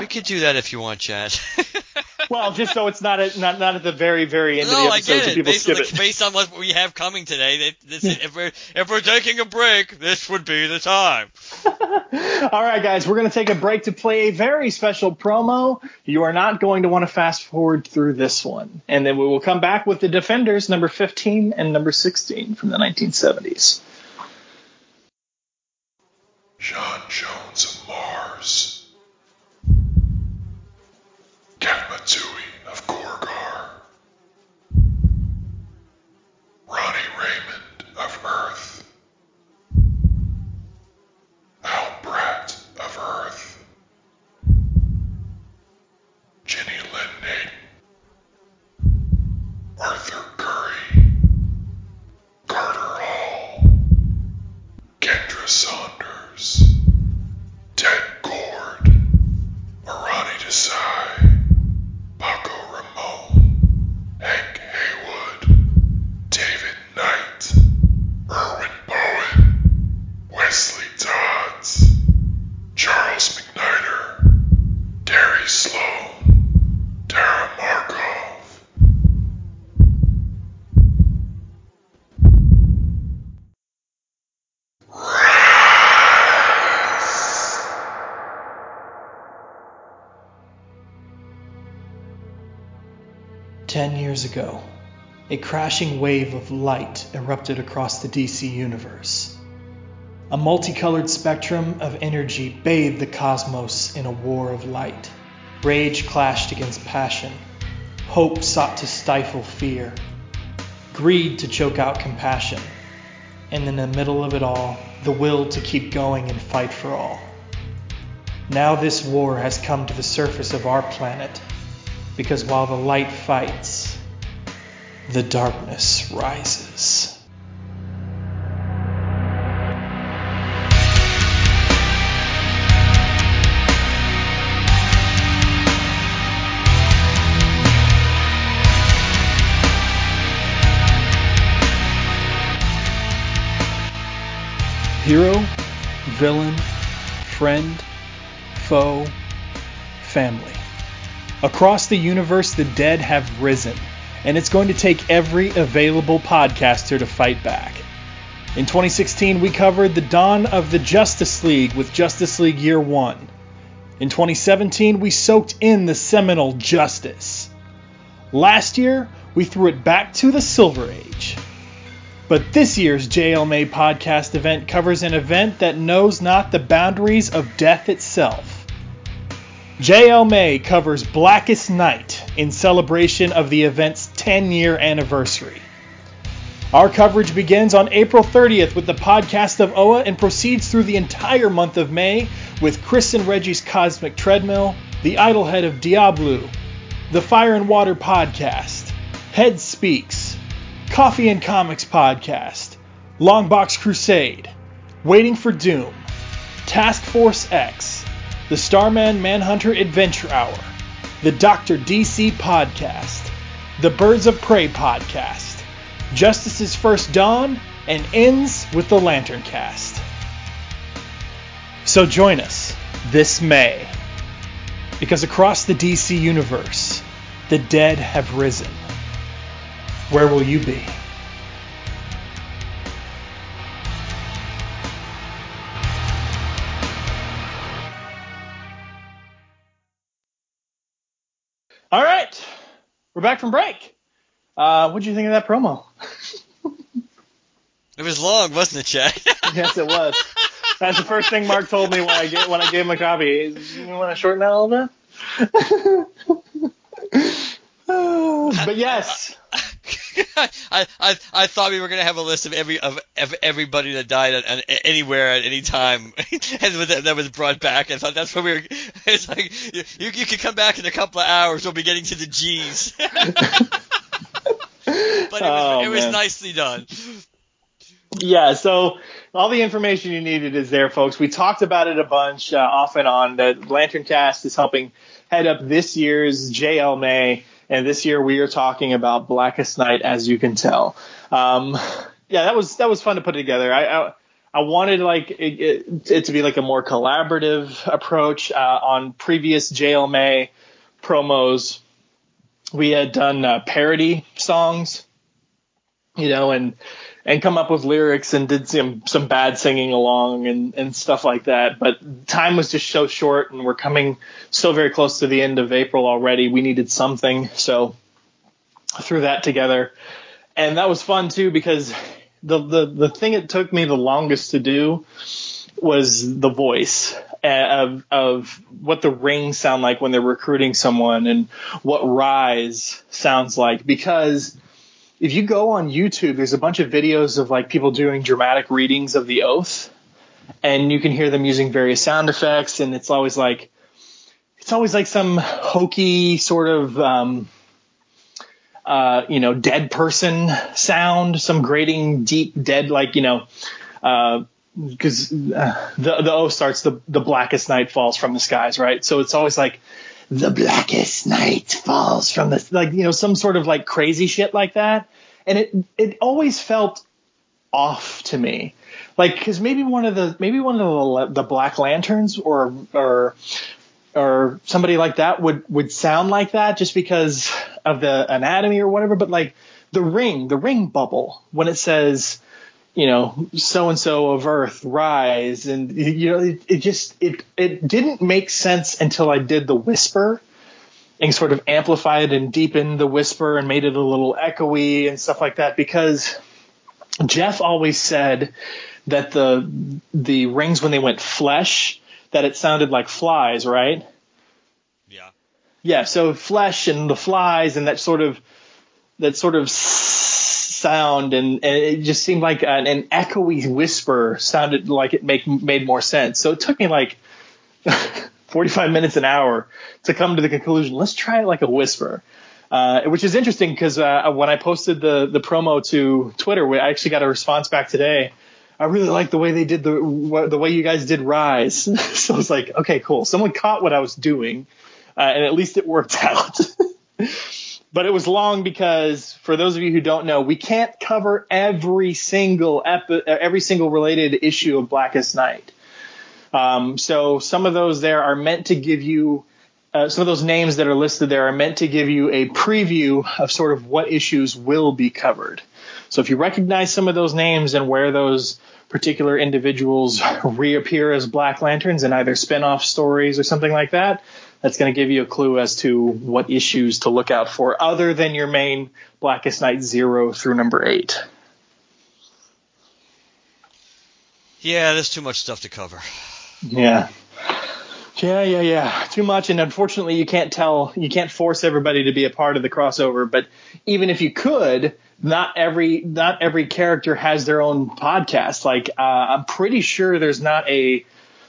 We could do that if you want, Chad. Well, just so it's not at not not at the very very end no, of the I episode, get so people Based skip the, it. based on what we have coming today, this, if we're if we're taking a break, this would be the time. All right, guys, we're going to take a break to play a very special promo. You are not going to want to fast forward through this one. And then we will come back with the Defenders number 15 and number 16 from the 1970s. John Jones ago, a crashing wave of light erupted across the DC universe. A multicolored spectrum of energy bathed the cosmos in a war of light. Rage clashed against passion. Hope sought to stifle fear. Greed to choke out compassion. And in the middle of it all, the will to keep going and fight for all. Now this war has come to the surface of our planet because while the light fights, the darkness rises. Hero, villain, friend, foe, family. Across the universe, the dead have risen, and it's going to take every available podcaster to fight back. In 2016, we covered the dawn of the Justice League with Justice League Year 1. In 2017, we soaked in the seminal Justice. Last year, we threw it back to the Silver Age. But this year's JL May podcast event covers an event that knows not the boundaries of death itself. JL May covers Blackest Night in celebration of the event's 10 year anniversary. Our coverage begins on April 30th with the podcast of Oa and proceeds through the entire month of May with Chris and Reggie's Cosmic Treadmill, the Idol-Head of Diabolu, the Fire and Water Podcast, Head Speaks, Coffee and Comics Podcast, Longbox Crusade, Waiting for Doom, Task Force X, the Starman Manhunter Adventure Hour, the Dr. DC Podcast, the Birds of Prey Podcast, Justice's First Dawn, and ends with the Lantern Cast. So join us this May, because across the DC universe, the dead have risen. Where will you be? All right, we're back from break. Uh, what did you think of that promo? It was long, wasn't it, Chad? yes, it was. That's the first thing Mark told me when I get when I gave him a copy. You want to shorten that a little bit? but yes, I, I I thought we were gonna have a list of every of, of everybody that died at, at anywhere at any time, and that, that was brought back. I thought that's what we were. It's like you you can come back in a couple of hours. We'll be getting to the G's. but it was, Oh, it was nicely done. Yeah, so all the information you needed is there, folks. We talked about it a bunch uh, off and on. The Lantern Cast is helping head up this year's JL May, and this year we are talking about Blackest Night, as you can tell. Um, yeah, that was that was fun to put together. I I, I wanted like it, it, it to be like a more collaborative approach uh, on previous JL May promos. We had done uh, parody songs, you know, and and come up with lyrics and did some some bad singing along and and stuff like that. But time was just so short, and we're coming so very close to the end of April already. We needed something, so I threw that together, and that was fun too because the the the thing it took me the longest to do was the voice uh, of of what the rings sound like when they're recruiting someone and what rise sounds like because if you go on YouTube, there's a bunch of videos of like people doing dramatic readings of the oath, and you can hear them using various sound effects, and it's always like it's always like some hokey sort of um, uh, you know dead person sound, some grating, deep dead like you know. because uh, the the oath starts the the blackest night falls from the skies, right? So it's always like the blackest night falls from the like you know some sort of like crazy shit like that. And it it always felt off to me. Like because maybe one of the maybe one of the the black lanterns or or or somebody like that would would sound like that just because of the anatomy or whatever. But like the ring the ring bubble when it says you know, so and so of Earth rise, and you know, it, it just it it didn't make sense until I did the whisper and sort of amplified and deepened the whisper and made it a little echoey and stuff like that because Jeff always said that the the rings when they went flesh that it sounded like flies, right? Yeah. Yeah, so flesh and the flies and that sort of that sort of sound and, and it just seemed like an, an echoey whisper sounded like it make made more sense. So it took me like 45 minutes an hour to come to the conclusion. Let's try it like a whisper. Uh, which is interesting because uh, when I posted the the promo to Twitter, I actually got a response back today. I really like the way they did the the way you guys did Rise. so I was like, okay, cool. Someone caught what I was doing, uh, and at least it worked out. But it was long because for those of you who don't know, we can't cover every single epi- every single related issue of Blackest Night. Um, so some of those there are meant to give you uh, some of those names that are listed there are meant to give you a preview of sort of what issues will be covered. So if you recognize some of those names and where those particular individuals reappear as Black Lanterns in either spin-off stories or something like that, that's going to give you a clue as to what issues to look out for other than your main Blackest Night 0 through number 8. Yeah, there's too much stuff to cover. Yeah. Yeah, yeah, yeah. Too much, and unfortunately, you can't tell, you can't force everybody to be a part of the crossover. But even if you could, not every not every character has their own podcast. Like, uh, I'm pretty sure there's not a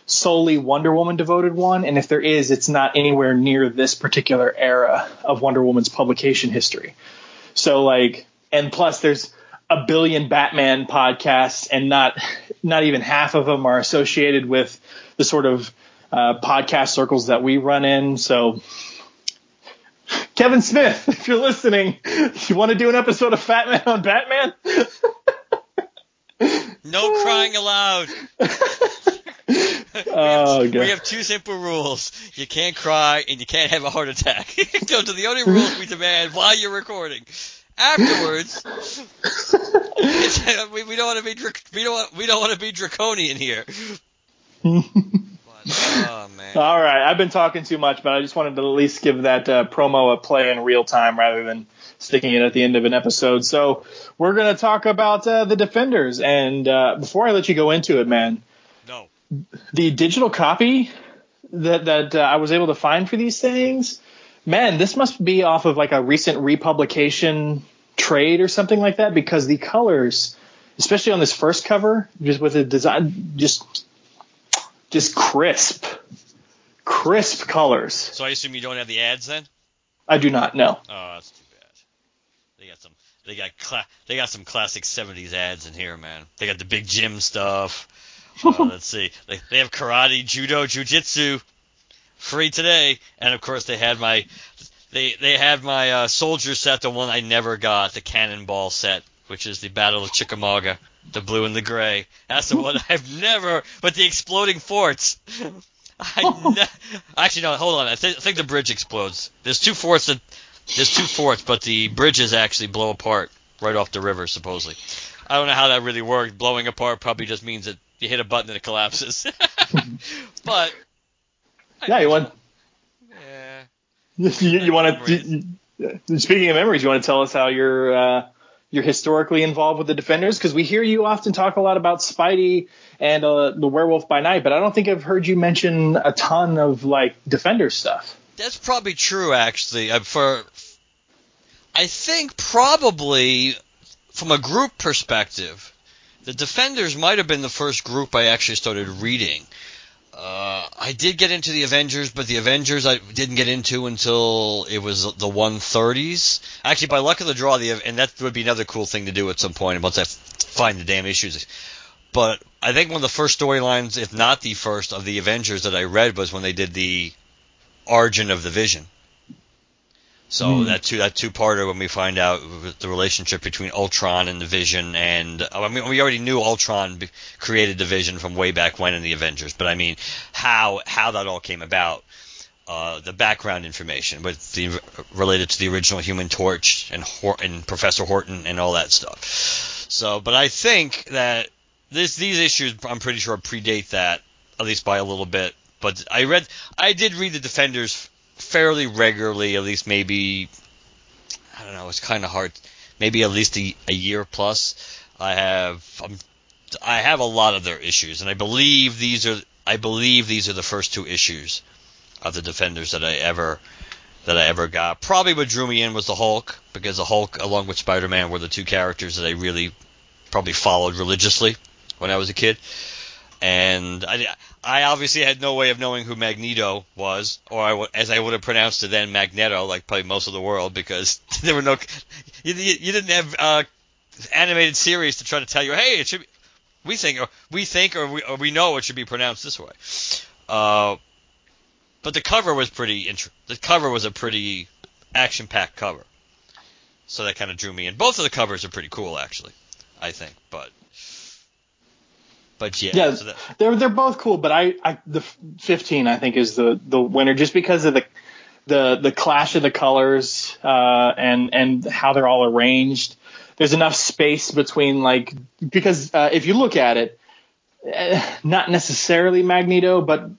solely Wonder Woman devoted one, and if there is, it's not anywhere near this particular era of Wonder Woman's publication history. So, like, and plus, there's a billion Batman podcasts, and not not even half of them are associated with the sort of uh, podcast circles that we run in. So, Kevin Smith, if you're listening, you want to do an episode of Fat Man on Batman? No crying aloud. Oh, we God. have two simple rules. You can't cry and you can't have a heart attack. Those are the only rules we demand while you're recording. Afterwards, it's, we, we don't want to be we don't want, we don't want to be draconian here. But, oh man. All right, I've been talking too much, but I just wanted to at least give that uh, promo a play in real time rather than sticking it at the end of an episode. So we're going to talk about uh, the Defenders, and uh, before I let you go into it, man. The digital copy that that uh, I was able to find for these things, man, this must be off of like a recent republication trade or something like that because the colors, especially on this first cover, just with the design, just just crisp, crisp colors. So I assume you don't have the ads then? I do not know. Oh, that's too bad. They got some. They got cla- they got some classic '70s ads in here, man. They got the big gym stuff. Uh, let's see. They, they have karate, judo, jujitsu, free today, and of course they had my they they had my uh, soldier set, the one I never got, the cannonball set, which is the Battle of Chickamauga, the blue and the gray. That's the one I've never. But the exploding forts. I ne- actually no, hold on. I, th- I think the bridge explodes. There's two forts that there's two forts, but the bridges actually blow apart right off the river supposedly. I don't know how that really worked. Blowing apart probably just means that you hit a button and it collapses. but Yeah, you want yeah. you, you want to. Speaking of memories, you want to tell us how you're uh, you're historically involved with the Defenders because we hear you often talk a lot about Spidey and uh, the Werewolf by Night, but I don't think I've heard you mention a ton of like Defender stuff. That's probably true, actually. Uh, for I think probably from a group perspective, the Defenders might have been the first group I actually started reading. Uh, I did get into the Avengers, but the Avengers I didn't get into until it was the 130s. Actually, by luck of the draw, the and that would be another cool thing to do at some point once I find the damn issues. But I think one of the first storylines, if not the first, of the Avengers that I read was when they did the Origin of the Vision. So Hmm. that two that two parter when we find out the relationship between Ultron and the Vision, and I mean we already knew Ultron created the Vision from way back when in the Avengers, but I mean how how that all came about, uh, the background information with the related to the original Human Torch and Hor- and Professor Horton and all that stuff. So, but I think that this these issues I'm pretty sure predate that at least by a little bit. But I read I did read the Defenders fairly regularly, at least maybe I don't know, it's kind of hard. Maybe at least a, a year plus. I have um, I have a lot of their issues, and I believe these are I believe these are the first two issues of the Defenders that I ever that I ever got. Probably what drew me in was the Hulk, because the Hulk, along with Spider-Man, were the two characters that I really probably followed religiously when I was a kid. And I, I obviously had no way of knowing who Magneto was, or I w- as I would have pronounced it then, Magneto, like probably most of the world, because there were no, you, you didn't have uh, animated series to try to tell you, hey, it should be, we think, or we think, or we, or we know it should be pronounced this way. Uh, but the cover was pretty, int- the cover was a pretty action-packed cover, so that kind of drew me in. Both of the covers are pretty cool, actually, I think, but. But yeah, Yeah, so they're they're both cool, but I, I the 15 I think is the the winner just because of the the the clash of the colors uh, and and how they're all arranged. There's enough space between like because uh, if you look at it, eh, not necessarily Magneto, but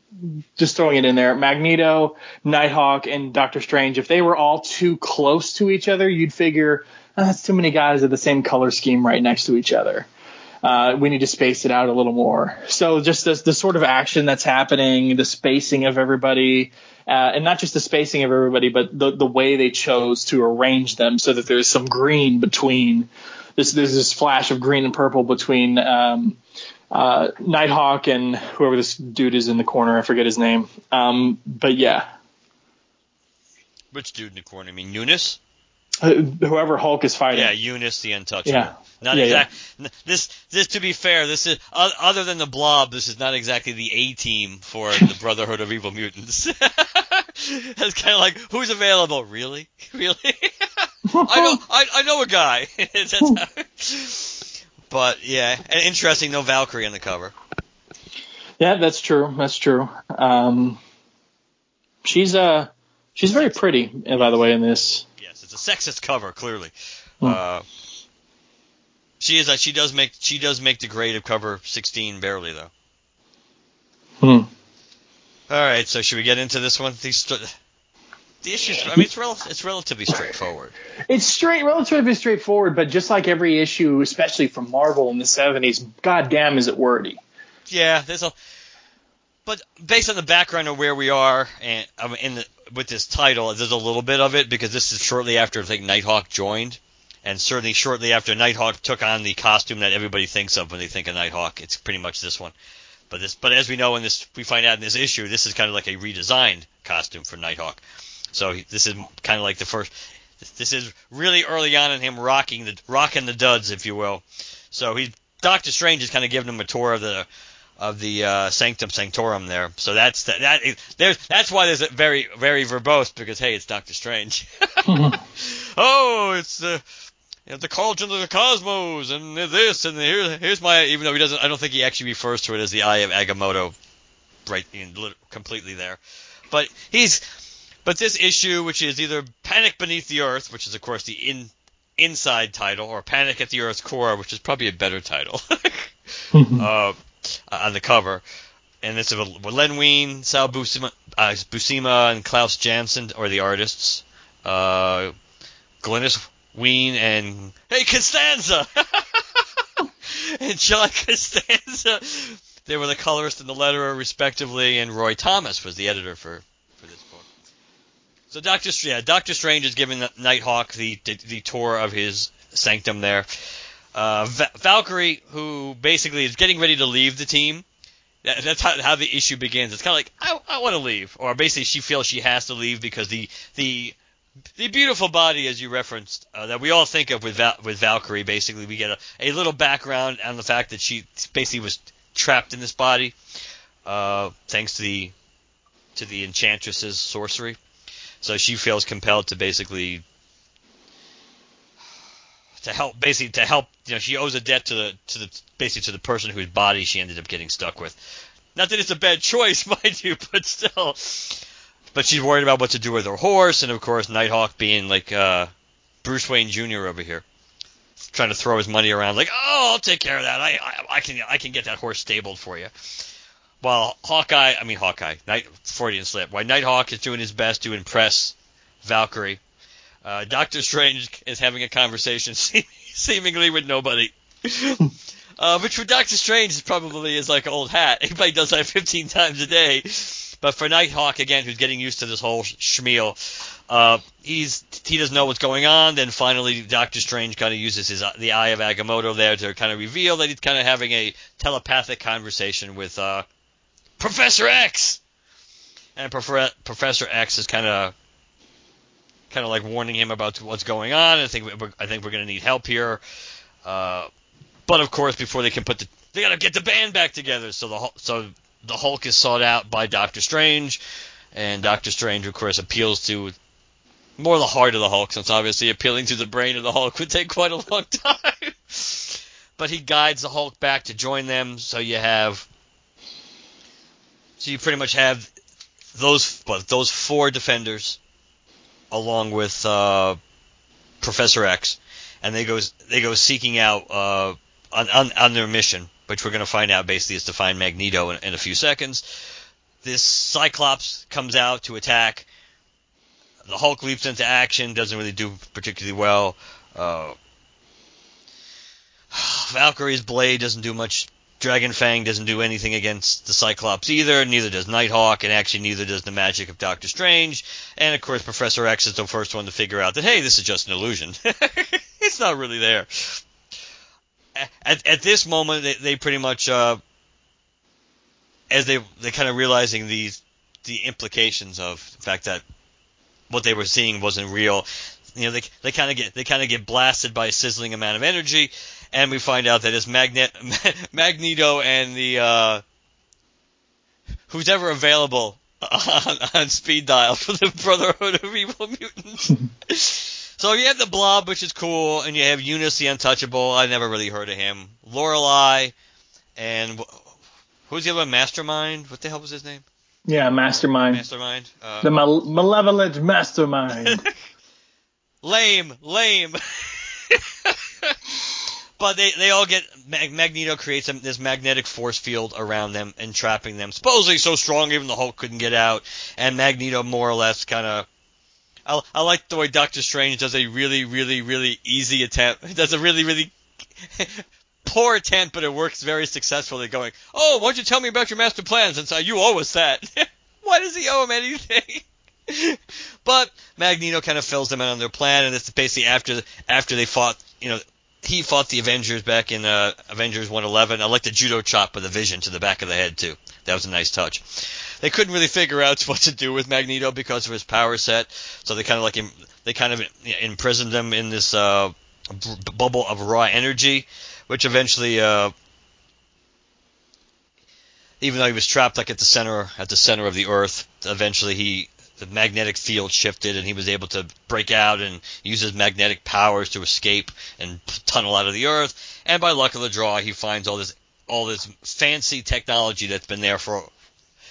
just throwing it in there, Magneto, Nighthawk, and Doctor Strange. If they were all too close to each other, you'd figure "Ah, that's too many guys of the same color scheme right next to each other uh, we need to space it out a little more. So just the, the sort of action that's happening, the spacing of everybody, uh, and not just the spacing of everybody, but the, the way they chose to arrange them so that there's some green between. This, there's this flash of green and purple between um, uh, Nighthawk and whoever this dude is in the corner. I forget his name. Um, but yeah, which dude in the corner? I mean, Unus? uh, whoever Hulk is fighting. Yeah, Unus the Untouchable. Yeah. Not Yeah, exact. n- This, this to be fair, this is other than the Blob. This is not exactly the A team for the Brotherhood of Evil Mutants. it's kind of like who's available? Really, really? I know, I, I know a guy. But yeah, and interesting. No Valkyrie on the cover. Yeah, that's true. That's true. Um, she's uh she's very pretty, by the way, in this. Yes, it's a sexist cover, clearly. Hmm. Uh, she is. She does make. She does make the grade of cover 16 barely though. Hmm. All right, so should we get into this one? These st- the issues. I mean, it's rel- it's relatively straightforward. It's straight, relatively straightforward, but just like every issue, especially from Marvel in the '70s, goddamn, is it wordy. Yeah, there's a. But based on the background of where we are and um, in the, with this title, there's a little bit of it because this is shortly after I think Nighthawk joined, and certainly shortly after Nighthawk took on the costume that everybody thinks of when they think of Nighthawk, it's pretty much this one. But this, but as we know in this, we find out in this issue, this is kind of like a redesigned costume for Nighthawk. So this is kind of like the first. This is really early on in him rocking the rocking the duds, if you will. So he Doctor Strange is kind of giving him a tour of the of the uh, Sanctum Sanctorum there. So that's that, that is, there's that's why there's a very very verbose because hey, it's Doctor Strange. oh, it's the you the cauldron of the cosmos and this and here, here's my even though he doesn't I don't think he actually refers to it as the Eye of Agamotto right in, completely there. But he's but this issue which is either Panic Beneath the Earth, which is of course the in inside title, or Panic at the Earth's Core, which is probably a better title. uh, on the cover. And it's with Len Wein, Sal Buscema, uh, Buscema, and Klaus Janson are the artists. Uh, Glynis Wein and hey Costanza and John Costanza. They were the colorist and the letterer respectively, and Roy Thomas was the editor for for this book. So Doctor yeah, Doctor Strange is giving Nighthawk the, the the tour of his sanctum there. Uh, Valkyrie, who basically is getting ready to leave the team. That, that's how, how the issue begins. It's kind of like I, I want to leave, or basically she feels she has to leave because the the the beautiful body, as you referenced, uh, that we all think of with Val- with Valkyrie. Basically, we get a, a little background on the fact that she basically was trapped in this body, uh, thanks to the to the Enchantress's sorcery. So she feels compelled to basically to help basically to help you know she owes a debt to the to the basically to the person whose body she ended up getting stuck with. Not that it's a bad choice, mind you, but still. But she's worried about what to do with her horse, and of course Nighthawk being like uh, Bruce Wayne Jr. over here, trying to throw his money around like, oh, I'll take care of that. I, I, I can I can get that horse stabled for you. While Hawkeye, I mean Hawkeye, Night Freudian slip. While Nighthawk is doing his best to impress Valkyrie, uh, Doctor Strange is having a conversation seemingly with nobody. uh, which for Doctor Strange is probably is like old hat. He probably does that 15 times a day. But for Nighthawk again, who's getting used to this whole schmeal, uh, he's he doesn't know what's going on. Then finally, Doctor Strange kind of uses his the Eye of Agamotto there to kind of reveal that he's kind of having a telepathic conversation with uh, Professor X. And Professor X is kind of kind of like warning him about what's going on. I think we're, I think we're going to need help here. Uh, but of course, before they can put the, they got to get the band back together. So the so the Hulk is sought out by Doctor Strange, and Doctor Strange, of course, appeals to more the heart of the Hulk, since obviously appealing to the brain of the Hulk would take quite a long time. but he guides the Hulk back to join them. So you have, so you pretty much have those, but those four defenders along with uh, Professor X, and they go they go seeking out uh, on, on, on their mission, which we're going to find out basically is to find Magneto in, in, a few seconds. This Cyclops comes out to attack. The Hulk leaps into action, doesn't really do particularly well. Uh, Valkyrie's blade doesn't do much Dragon Fang doesn't do anything against the Cyclops either, neither does Nighthawk, and actually neither does the magic of Doctor Strange. And of course, Professor X is the first one to figure out that, hey, this is just an illusion. it's not really there. At, at this moment, they, they pretty much, uh, as they they kind of realizing these the implications of the fact that what they were seeing wasn't real. You know, they they kind of get they kind of get blasted by a sizzling amount of energy, and we find out that it's Magnet Magneto and the uh, who's ever available on, on speed dial for the Brotherhood of Evil Mutants. So you have the Blob, which is cool, and you have Unus the Untouchable. I never really heard of him. Lorelei, and who's the other Mastermind? What the hell was his name? Yeah, Mastermind. Mastermind. Uh, the mal- malevolent Mastermind. lame, lame. But they, they all get Magneto creates this magnetic force field around them, entrapping them. Supposedly so strong, even the Hulk couldn't get out. And Magneto more or less kind of. I, I like the way Doctor Strange does a really, really, really easy attempt. He does a really, really poor attempt, but it works very successfully. Going, oh, why don't you tell me about your master plans? And so you owe us that. why does he owe him anything? But Magneto kind of fills them in on their plan, and it's basically after after they fought, you know, he fought the Avengers back in uh, Avengers 111. I like the judo chop with a vision to the back of the head too. That was a nice touch. They couldn't really figure out what to do with Magneto because of his power set, so they kind of like they kind of imprisoned him in this uh, b- bubble of raw energy, which eventually, uh, even though he was trapped like at the center at the center of the Earth, eventually he the magnetic field shifted and he was able to break out and use his magnetic powers to escape and tunnel out of the earth. And by luck of the draw, he finds all this all this fancy technology that's been there for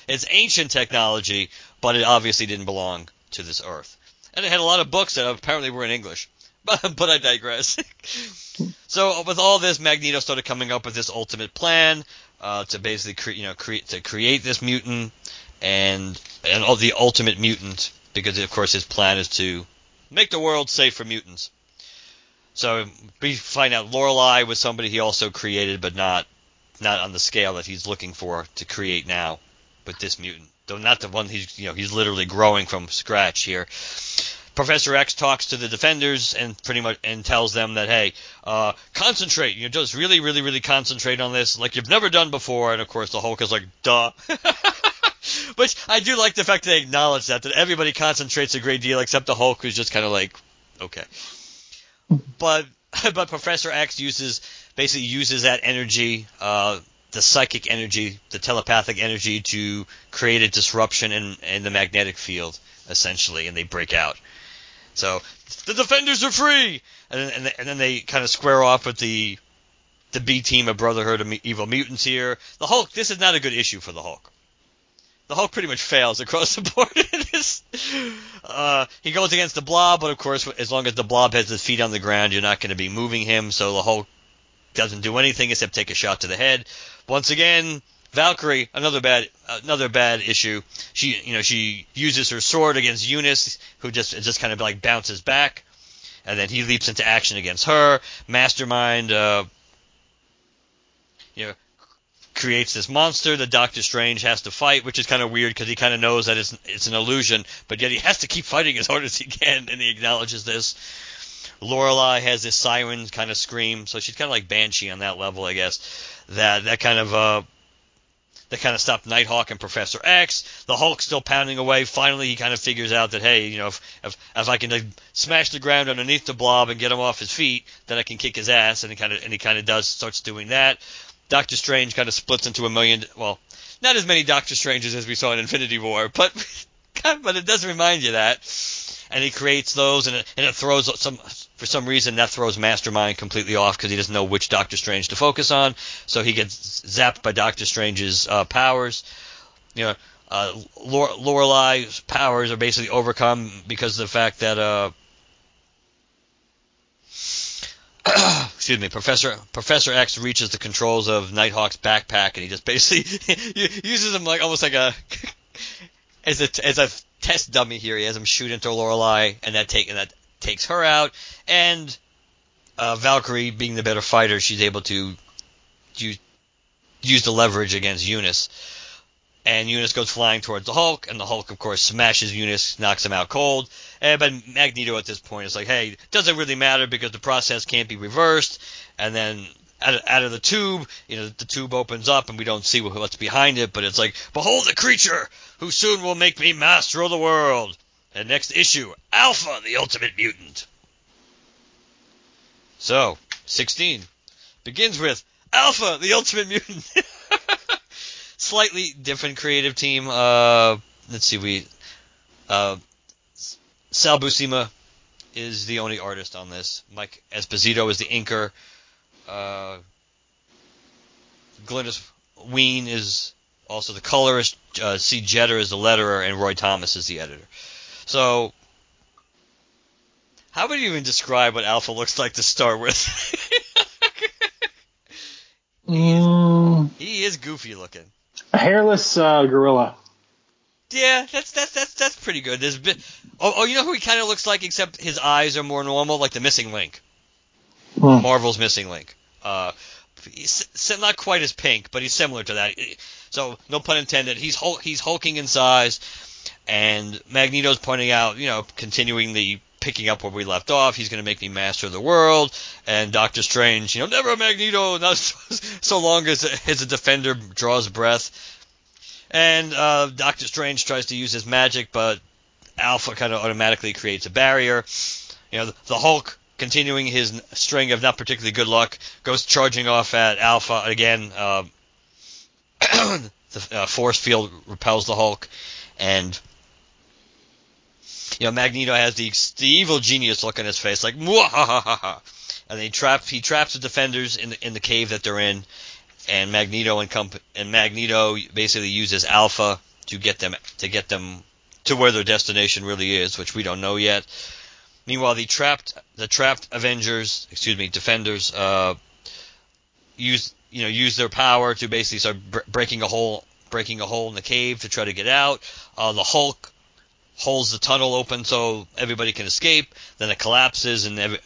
it's ancient technology, but it obviously didn't belong to this earth. And it had a lot of books that apparently were in English. But, but I digress. so with all this, Magneto started coming up with this ultimate plan uh, to basically cre- you know create to create this mutant and and all the ultimate mutant because of course his plan is to make the world safe for mutants. So we find out Lorelei was somebody he also created, but not not on the scale that he's looking for to create now with this mutant. Though not the one he's you know he's literally growing from scratch here. Professor X talks to the defenders and pretty much and tells them that hey, uh, concentrate. You know, just really, really, really concentrate on this like you've never done before. And of course, the Hulk is like, duh. Which I do like the fact that they acknowledge that that everybody concentrates a great deal except the Hulk, who's just kind of like, okay. But but Professor X uses basically uses that energy, uh, the psychic energy, the telepathic energy, to create a disruption in in the magnetic field, essentially, and they break out. So the defenders are free, and then, and, and then they kind of square off with the the B team of Brotherhood of Evil Mutants here. The Hulk. This is not a good issue for the Hulk the Hulk pretty much fails across the board. Uh, he goes against the Blob, but of course, as long as the Blob has his feet on the ground, you're not going to be moving him. So the Hulk doesn't do anything except take a shot to the head. Once again, Valkyrie, another bad, another bad issue. She, you know, she uses her sword against Unus, who just just kind of like bounces back, and then he leaps into action against her. Mastermind, uh, you know, creates this monster that Doctor Strange has to fight, which is kind of weird because he kind of knows that it's it's an illusion, but yet he has to keep fighting as hard as he can, and he acknowledges this. Lorelei has this siren kind of scream, so she's kind of like Banshee on that level, I guess. That that kind of uh that kind of stopped Nighthawk and Professor X. The Hulk's still pounding away. Finally, he kind of figures out that hey, you know, if if, if I can like, smash the ground underneath the Blob and get him off his feet, then I can kick his ass, and he kind of and he kind of does starts doing that. Doctor Strange kind of splits into a million. Well, not as many Doctor Stranges as we saw in Infinity War, but but it does remind you that. And he creates those, and it, and it throws some for some reason that throws Mastermind completely off because he doesn't know which Doctor Strange to focus on. So he gets zapped by Doctor Strange's uh, powers. You know, uh, Lorelei's powers are basically overcome because of the fact that uh, excuse me, Professor Professor X reaches the controls of Nighthawk's backpack, and he just basically uses him like almost like a as a as a test dummy here. He has him shoot into Lorelei, and that take and that takes her out. And uh, Valkyrie, being the better fighter, she's able to use use the leverage against Unus. And Unus goes flying towards the Hulk, and the Hulk, of course, smashes Unus, knocks him out cold. And, but Magneto at this point is like, hey, it doesn't really matter because the process can't be reversed. And then out of, out of the tube, you know, the tube opens up and we don't see what's behind it, but it's like, behold the creature who soon will make me master of the world. And next issue, Alpha, the ultimate mutant. So, 16 begins with Alpha, the ultimate mutant. Slightly different creative team. Uh, let's see, we uh, Sal Buscema is the only artist on this. Mike Esposito is the inker. Uh, Glynis Wein is also the colorist. Uh, C. Jetter is the letterer, and Roy Thomas is the editor. So, how would you even describe what Alpha looks like to start with? he, is, mm. he, is, goofy looking. A hairless uh, gorilla. Yeah, that's that's that's that's pretty good. There's bit. Oh, oh, you know who he kind of looks like, except his eyes are more normal, like the Missing Link. Hmm. Marvel's Missing Link. Uh, he's not quite as pink, but he's similar to that. So no pun intended. He's he's hulking in size, and Magneto's pointing out, you know, continuing the picking up where we left off. He's going to make me master of the world. And Doctor Strange, you know, never Magneto, not so long as, as a defender draws breath. And uh, Doctor Strange tries to use his magic, but Alpha kind of automatically creates a barrier. You know, the, Hulk continuing his string of not particularly good luck, goes charging off at Alpha again. Uh, the uh, force field repels the Hulk, and you know Magneto has the, the evil genius look on his face, like ha and he traps he traps the defenders in the in the cave that they're in, and Magneto and comp- and Magneto basically uses Alpha to get them to get them to where their destination really is, which we don't know yet. Meanwhile, the trapped the trapped Avengers, excuse me, Defenders, uh, use you know use their power to basically start br- breaking a hole breaking a hole in the cave to try to get out. Uh, the Hulk holds the tunnel open so everybody can escape. Then it collapses, and every,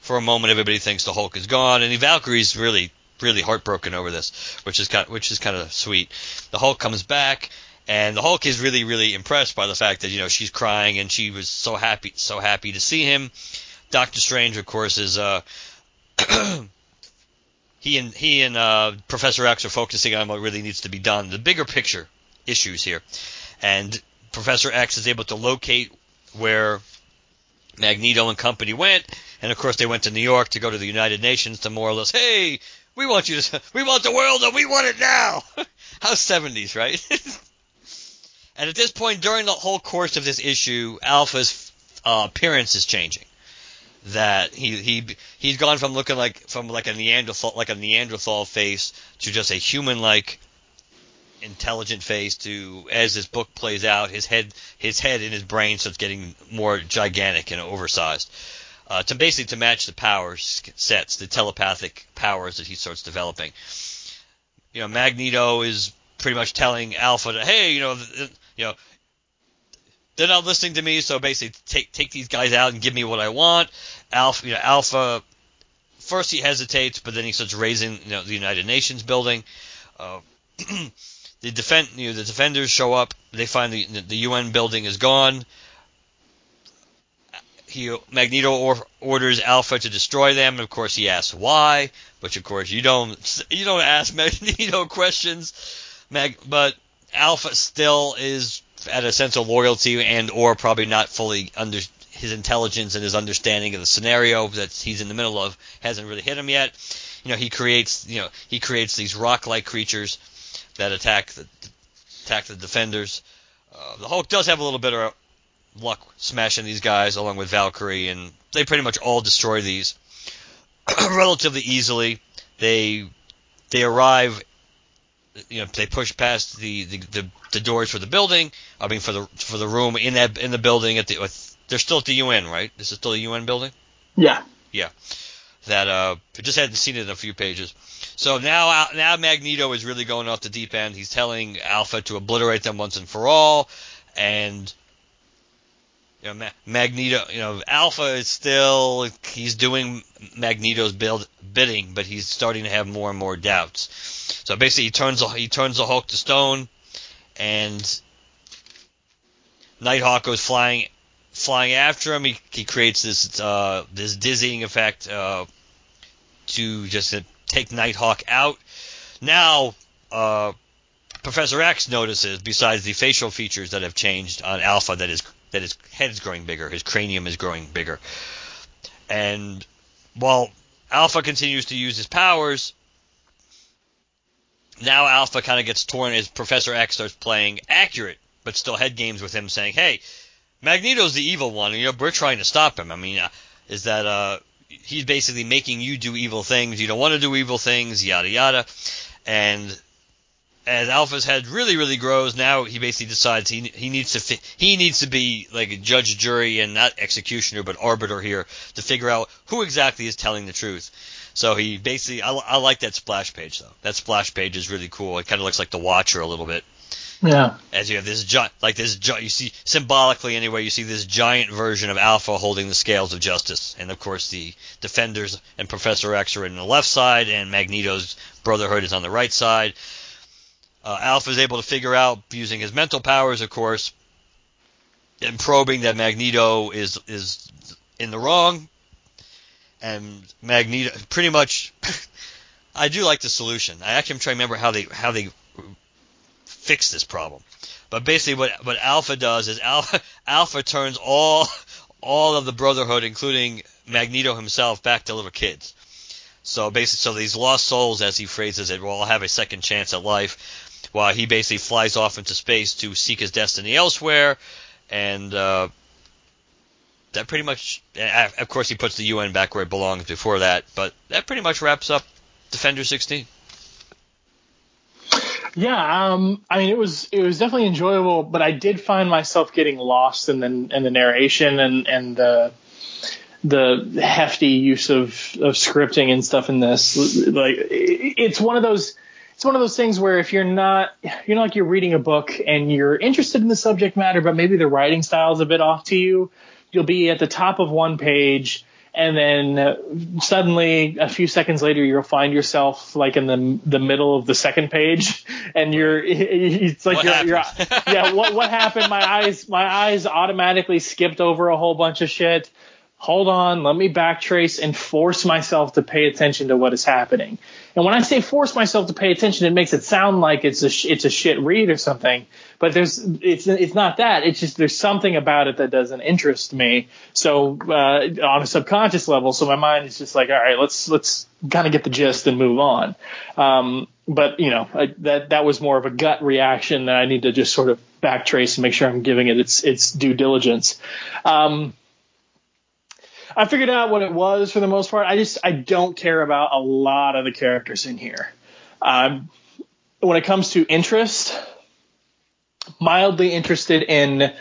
for a moment everybody thinks the Hulk is gone. And the Valkyrie's really really heartbroken over this, which is kind which is kind of sweet. The Hulk comes back and the Hulk is really, really impressed by the fact that you know she's crying and she was so happy, so happy to see him. Doctor Strange, of course, is uh, he and he and uh, Professor X are focusing on what really needs to be done, the bigger picture issues here, and Professor X is able to locate where Magneto and company went, and of course they went to New York to go to the United Nations to more or less, hey, we want you to, we want the world and we want it now. How's 70s, right? And at this point, during the whole course of this issue, Alpha's uh, appearance is changing. That he he he's gone from looking like from like a Neanderthal like a Neanderthal face to just a human-like intelligent face to as this book plays out his head his head and his brain starts getting more gigantic and oversized uh, to basically to match the powers sets the telepathic powers that he starts developing you know magneto is pretty much telling alpha that hey you know you know, they're not listening to me, so basically take take these guys out and give me what I want. Alpha, you know, Alpha. First he hesitates, but then he starts raising you know the United Nations building. Uh, the defend you know the defenders show up. They find the the UN building is gone. He Magneto or, orders Alpha to destroy them. Of course, he asks why, which of course you don't you don't ask Magneto questions. Mag, but Alpha still is at a sense of loyalty and or probably not fully under his intelligence and his understanding of the scenario that he's in the middle of hasn't really hit him yet. You know, he creates you know he creates these rock-like creatures that attack the attack the defenders. Uh, the Hulk does have a little bit of luck smashing these guys along with Valkyrie, and they pretty much all destroy these relatively easily. They they arrive you know they push past the, the, the, the, doors for the building. I mean for the for the room in that in the building at the they're still at the UN right? This is still the UN building. Yeah. Yeah. That uh, I just hadn't seen it in a few pages. So now now Magneto is really going off the deep end. He's telling Alpha to obliterate them once and for all, and you know, Magneto, you know, Alpha is still he's doing Magneto's build bidding, but he's starting to have more and more doubts. So basically, he turns he turns the Hulk to stone, and Nighthawk goes flying flying after him. He, he creates this uh, this dizzying effect uh, to just take Nighthawk out. Now, uh, Professor X notices, besides the facial features that have changed on Alpha, that his that his head is growing bigger, his cranium is growing bigger, and while Alpha continues to use his powers, now Alpha kind of gets torn as Professor X starts playing accurate, but still head games with him, saying, "Hey, Magneto's the evil one. You know, we're trying to stop him. I mean, uh, is that uh, he's basically making you do evil things. You don't want to do evil things, yada yada." And as Alpha's head really, really grows, now he basically decides he he needs to fi- he needs to be like a judge, jury, and not executioner, but arbiter here to figure out who exactly is telling the truth. So he basically, I, I like that splash page though. That splash page is really cool. It kind of looks like the Watcher a little bit. Yeah. As you have this giant, like this, gi- you see symbolically anyway, you see this giant version of Alpha holding the scales of justice, and of course the Defenders and Professor X are in the left side, and Magneto's Brotherhood is on the right side. Uh, Alpha is able to figure out using his mental powers, of course, and probing that Magneto is is in the wrong, and Magneto pretty much. I do like the solution. I actually am trying to remember how they how they fix this problem. But basically, what what Alpha does is Alpha Alpha turns all all of the Brotherhood, including Magneto himself, back to little kids. So basically, so these lost souls, as he phrases it, will all have a second chance at life, while he basically flies off into space to seek his destiny elsewhere, and uh, that pretty much, of course, he puts the UN back where it belongs before that, but that pretty much wraps up Defender 16. Yeah, um, I mean, it was it was definitely enjoyable, but I did find myself getting lost in the in the narration and and the the hefty use of of scripting and stuff in this. Like, it's one of those it's one of those things where if you're not you're not like you're reading a book and you're interested in the subject matter, but maybe the writing style is a bit off to you, you'll be at the top of one page and then suddenly a few seconds later you'll find yourself like in the the middle of the second page and you're it's like you're, you're yeah what what happened? My eyes my eyes automatically skipped over a whole bunch of shit. Hold on let me backtrace and force myself to pay attention to what is happening and when i say force myself to pay attention it makes it sound like it's a sh- it's a shit read or something but there's it's it's not that. It's just there's something about it that doesn't interest me. So uh, on a subconscious level so my mind is just like all right let's let's kind of get the gist and move on. Um, but you know I, that that was more of a gut reaction that I need to just sort of backtrace and make sure I'm giving it its its due diligence. Um, I figured out what it was for the most part I just I don't care about a lot of the characters in here um, when it comes to interest mildly interested in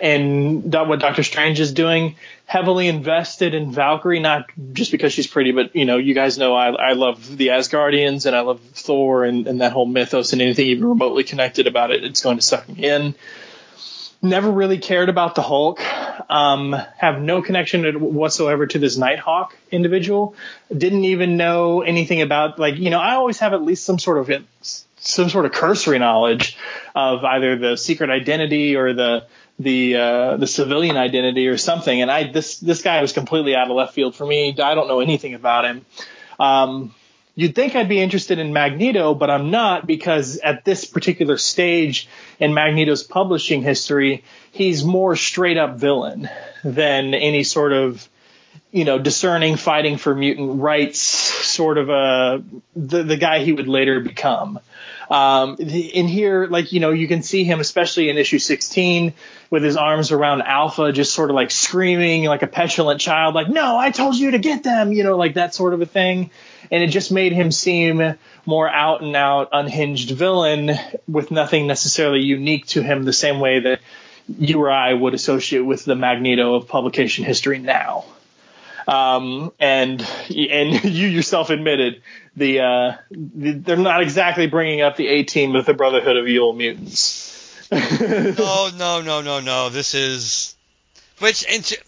in what Doctor Strange is doing. Heavily invested in Valkyrie, not just because she's pretty, but you know, you guys know I, I love the Asgardians and I love Thor and, and that whole mythos and anything even remotely connected about it, it's going to suck me in. Never really cared about the Hulk. Um, have no connection whatsoever to this Nighthawk individual. Didn't even know anything about like you know I always have at least some sort of some sort of cursory knowledge of either the secret identity or the the uh, the civilian identity or something. And I this this guy was completely out of left field for me. I don't know anything about him. Um, you'd think I'd be interested in Magneto, but I'm not because at this particular stage in Magneto's publishing history, he's more straight up villain than any sort of you know discerning fighting for mutant rights sort of a the, the guy he would later become. Um, in here, like, you know, you can see him, especially in issue 16, with his arms around Alpha, just sort of like screaming like a petulant child, like, no, I told you to get them, you know, like that sort of a thing. And it just made him seem more out and out unhinged villain with nothing necessarily unique to him the same way that you or I would associate with the Magneto of publication history now. Um, and and you yourself admitted the, uh, the, they're not exactly bringing up the A team with the Brotherhood of Evil Mutants. no, no, no, no, no. This is which into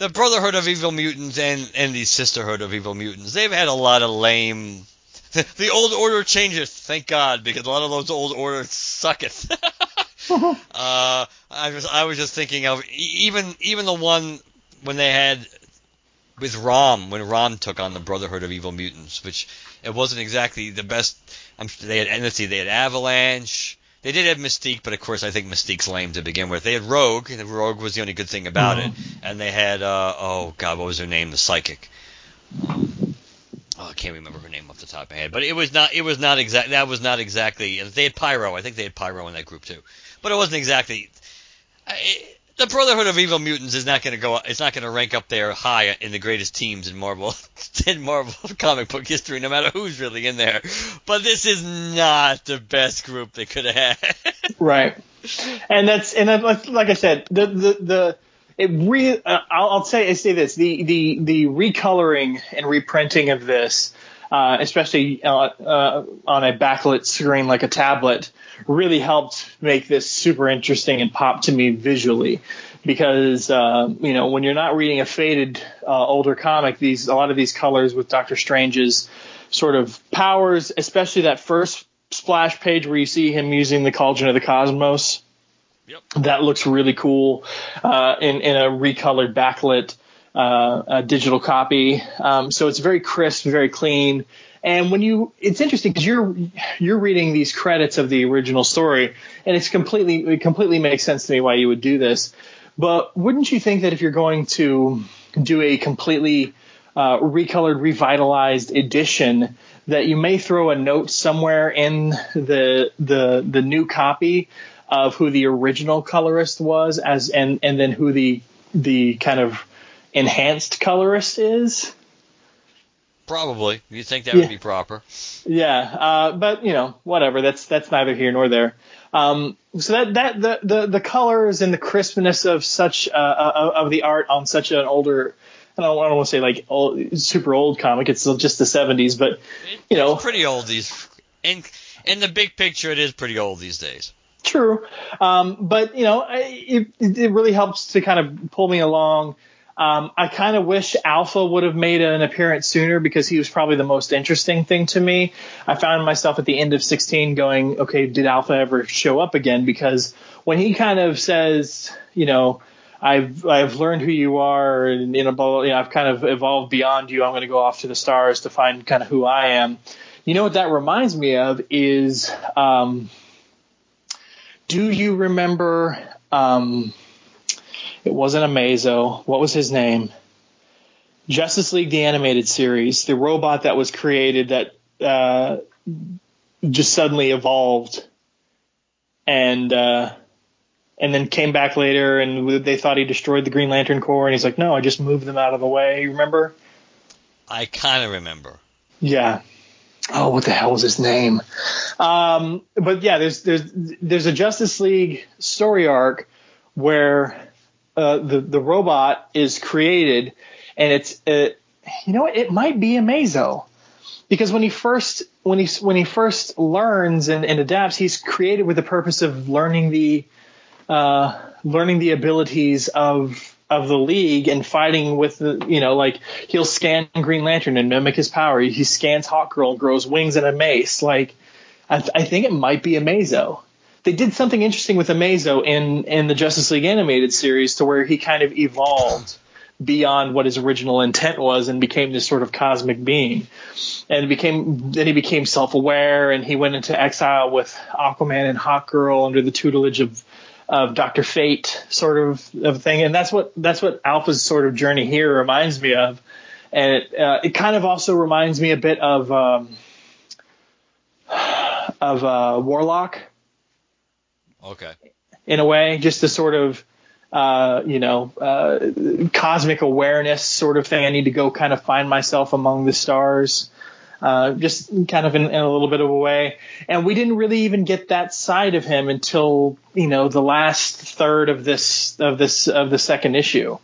the Brotherhood of Evil Mutants and and the Sisterhood of Evil Mutants. They've had a lot of lame. The old order changes, thank God, because a lot of those old orders sucketh. uh, I was I was just thinking of even even the one when they had with Rom when Rom took on the Brotherhood of Evil Mutants, which it wasn't exactly the best. I'm, they had let's they had Avalanche. They did have Mystique, but of course I think Mystique's lame to begin with. They had Rogue, and Rogue was the only good thing about mm-hmm. it. And they had uh, oh god, what was her name? The Psychic. Um, oh, I can't remember her name off the top of my head, but it was not it was not exact that was not exactly. They had Pyro, I think they had Pyro in that group too, but it wasn't exactly. It, the Brotherhood of Evil Mutants is not going to go. It's not going to rank up there high in the greatest teams in Marvel in Marvel comic book history, no matter who's really in there. But this is not the best group they could have had. right, and that's and that, like I said, the the the it re. Uh, I'll, I'll say I say this the the the recoloring and reprinting of this. Uh, especially uh, uh, on a backlit screen like a tablet, really helped make this super interesting and pop to me visually. Because uh, you know when you're not reading a faded uh, older comic, these a lot of these colors with Doctor Strange's sort of powers, especially that first splash page where you see him using the Cauldron of the Cosmos. Yep. That looks really cool uh, in in a recolored backlit uh, digital copy. Um, so it's very crisp, very clean. And when you, it's interesting because you're you're reading these credits of the original story, and it's completely it completely makes sense to me why you would do this. But wouldn't you think that if you're going to do a completely uh, recolored, revitalized edition, that you may throw a note somewhere in the the the new copy of who the original colorist was, as and and then who the the kind of enhanced colorist is. Probably. You think that Yeah. would be proper? Yeah, uh, but you know, whatever. That's that's neither here nor there. Um, so that that the, the the colors and the crispness of such uh, uh, of the art on such an older, I don't, I don't want to say like old, super old comic. It's just the 70s, but you know, It's pretty old these. In in the big picture, it is pretty old these days. True, um, but you know, it, it really helps to kind of pull me along. Um, I kind of wish Alpha would have made an appearance sooner because he was probably the most interesting thing to me. I found myself at the end of 16 going, okay, did Alpha ever show up again? Because when he kind of says, you know, I've I've learned who you are, and you know, you know, I've kind of evolved beyond you. I'm going to go off to the stars to find kind of who I am. You know what that reminds me of is. Um, do you remember? Um, it wasn't Amazo. What was his name? Justice League, the animated series, the robot that was created that uh, just suddenly evolved, and uh, and then came back later, and they thought he destroyed the Green Lantern Corps, and he's like, "No, I just moved them out of the way." You remember? I kind of remember. Yeah. Oh, what the hell was his name? Um, but yeah, there's there's there's a Justice League story arc where uh, the the robot is created, and it's uh, you know it might be a Amazo because when he first when he when he first learns and, and adapts, he's created with the purpose of learning the uh, learning the abilities of of the league and fighting with the you know like he'll scan Green Lantern and mimic his power. He scans Hawkgirl and grows wings and a mace. Like I, th- I think it might be a Amazo. They did something interesting with Amazo in in the Justice League animated series to where he kind of evolved beyond what his original intent was and became this sort of cosmic being. And became then he became self-aware and he went into exile with Aquaman and Hawkgirl under the tutelage of of Doctor Fate sort of of thing. And that's what that's what Alpha's sort of journey here reminds me of. And it uh, it kind of also reminds me a bit of um, of uh, Warlock Okay. in a way, just the sort of uh, you know uh, cosmic awareness sort of thing. I need to go kind of find myself among the stars, uh, just kind of in, in a little bit of a way. And we didn't really even get that side of him until you know the last third of this of this of the second issue.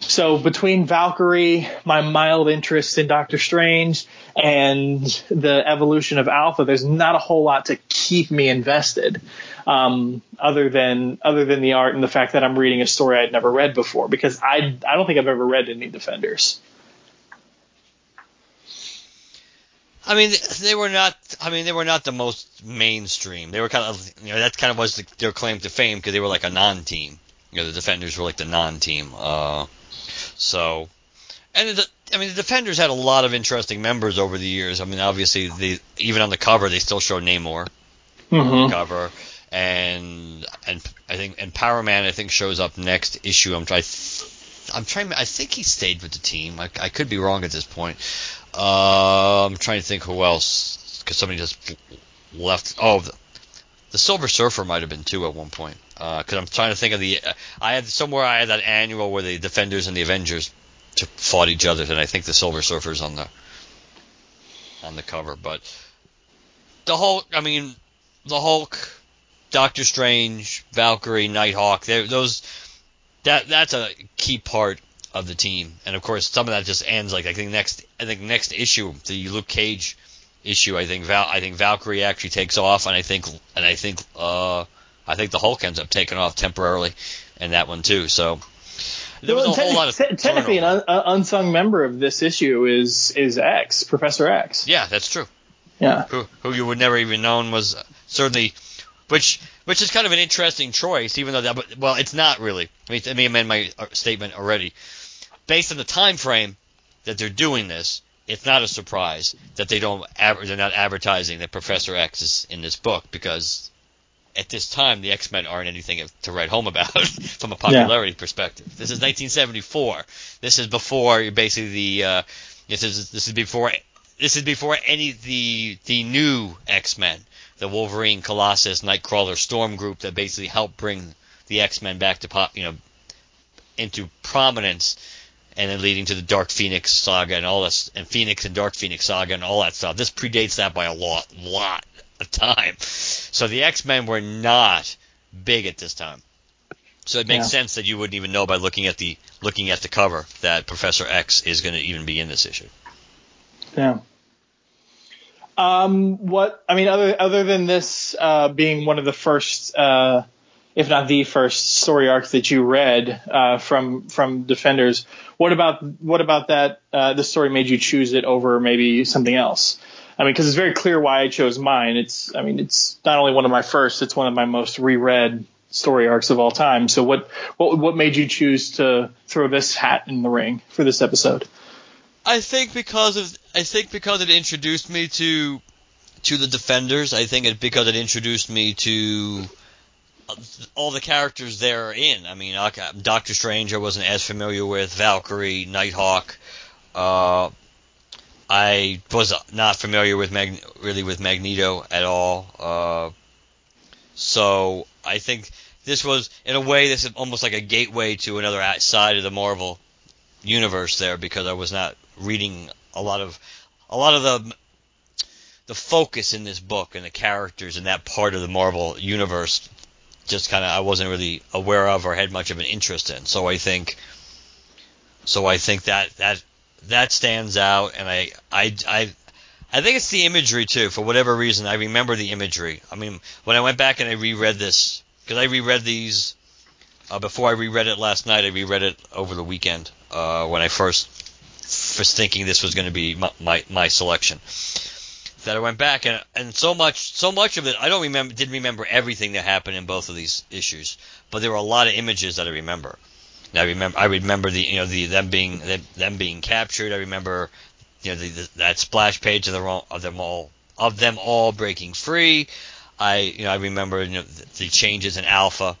So between Valkyrie, my mild interest in Doctor Strange, and the evolution of Alpha, there's not a whole lot to keep me invested, um, other than other than the art and the fact that I'm reading a story I'd never read before. Because I I don't think I've ever read any Defenders. I mean, they were not. I mean, they were not the most mainstream. They were kind of, you know, that kind of was the, their claim to fame because they were like a non-team. You know, the defenders were like the non-team. Uh, so, and the, I mean, the defenders had a lot of interesting members over the years. I mean, obviously, they even on the cover they still show Namor Mm-hmm. cover, and and I think and Power Man I think shows up next issue. I'm trying. I'm trying. I think he stayed with the team. I, I could be wrong at this point. Uh, I'm trying to think who else because somebody just left. Oh, the, the Silver Surfer might have been too at one point. Because I'm trying to think of the. Uh, I had somewhere I had that annual where the Defenders and the Avengers fought each other, and I think the Silver Surfer's on the on the cover. But the Hulk. I mean, the Hulk, Doctor Strange, Valkyrie, Nighthawk. Those that that's a key part of the team, and of course some of that just ends like I think next I think next issue the Luke Cage issue I think Val I think Valkyrie actually takes off, and I think and I think uh I think the Hulk ends up taking off temporarily in that one too. So there was Well, a whole lot of te- technically, an un- unsung member of this issue is is X, Professor X. yeah, that's true. Yeah. who who you would never even known was certainly which which is kind of an interesting choice, even though that. Well, it's not really. I mean, let me amend my uh, statement already. Based on the time frame that they're doing this, it's not a surprise that they don't they're not advertising that Professor X is in this book because at this time the X Men aren't anything to write home about from a popularity perspective. This is 1974. This is before basically the. Uh, this is this is before this is before any the the new X Men, the Wolverine, Colossus, Nightcrawler, Storm group that basically helped bring the X Men back to pop, you know, into prominence, and then leading to the Dark Phoenix saga and all this, and Phoenix and Dark Phoenix saga and all that stuff. This predates that by a lot, lot of time. So the X Men were not big at this time. So it makes Yeah. sense that you wouldn't even know by looking at the looking at the cover that Professor X is going to even be in this issue. Yeah. Um, what I mean, other other than this uh, being one of the first, uh, if not the first story arc that you read uh, from from Defenders, what about what about that? Uh, the story made you choose it over maybe something else. I mean, because it's very clear why I chose mine. It's I mean, it's not only one of my first, it's one of my most reread story arcs of all time. So what what what made you choose to throw this hat in the ring for this episode? I think because of I think because it introduced me to to the defenders. I think it because it introduced me to uh, all the characters they're in. I mean, Doctor Strange I wasn't as familiar with. Valkyrie, Nighthawk. Uh, I was not familiar with Mag- really with Magneto at all. Uh, so I think this was in a way this is almost like a gateway to another side of the Marvel universe there because I was not reading a lot of a lot of the the focus in this book and the characters in that part of the Marvel universe just kind of I wasn't really aware of or had much of an interest in. So I think so I think that that that stands out and I I I I think it's the imagery too. For whatever reason, I remember the imagery. I mean, when I went back and I reread this, because I reread these uh, before I reread it last night. I reread it over the weekend uh, when I first was thinking this was going to be my, my my selection. That I went back and and so much so much of it I don't remember didn't remember everything that happened in both of these issues, but there were a lot of images that I remember. And I remember I remember the you know the them being them, being captured. I remember you know the, the, that splash page of, the, of them all of them all breaking free. I you know I remember you know the, the changes in Alpha,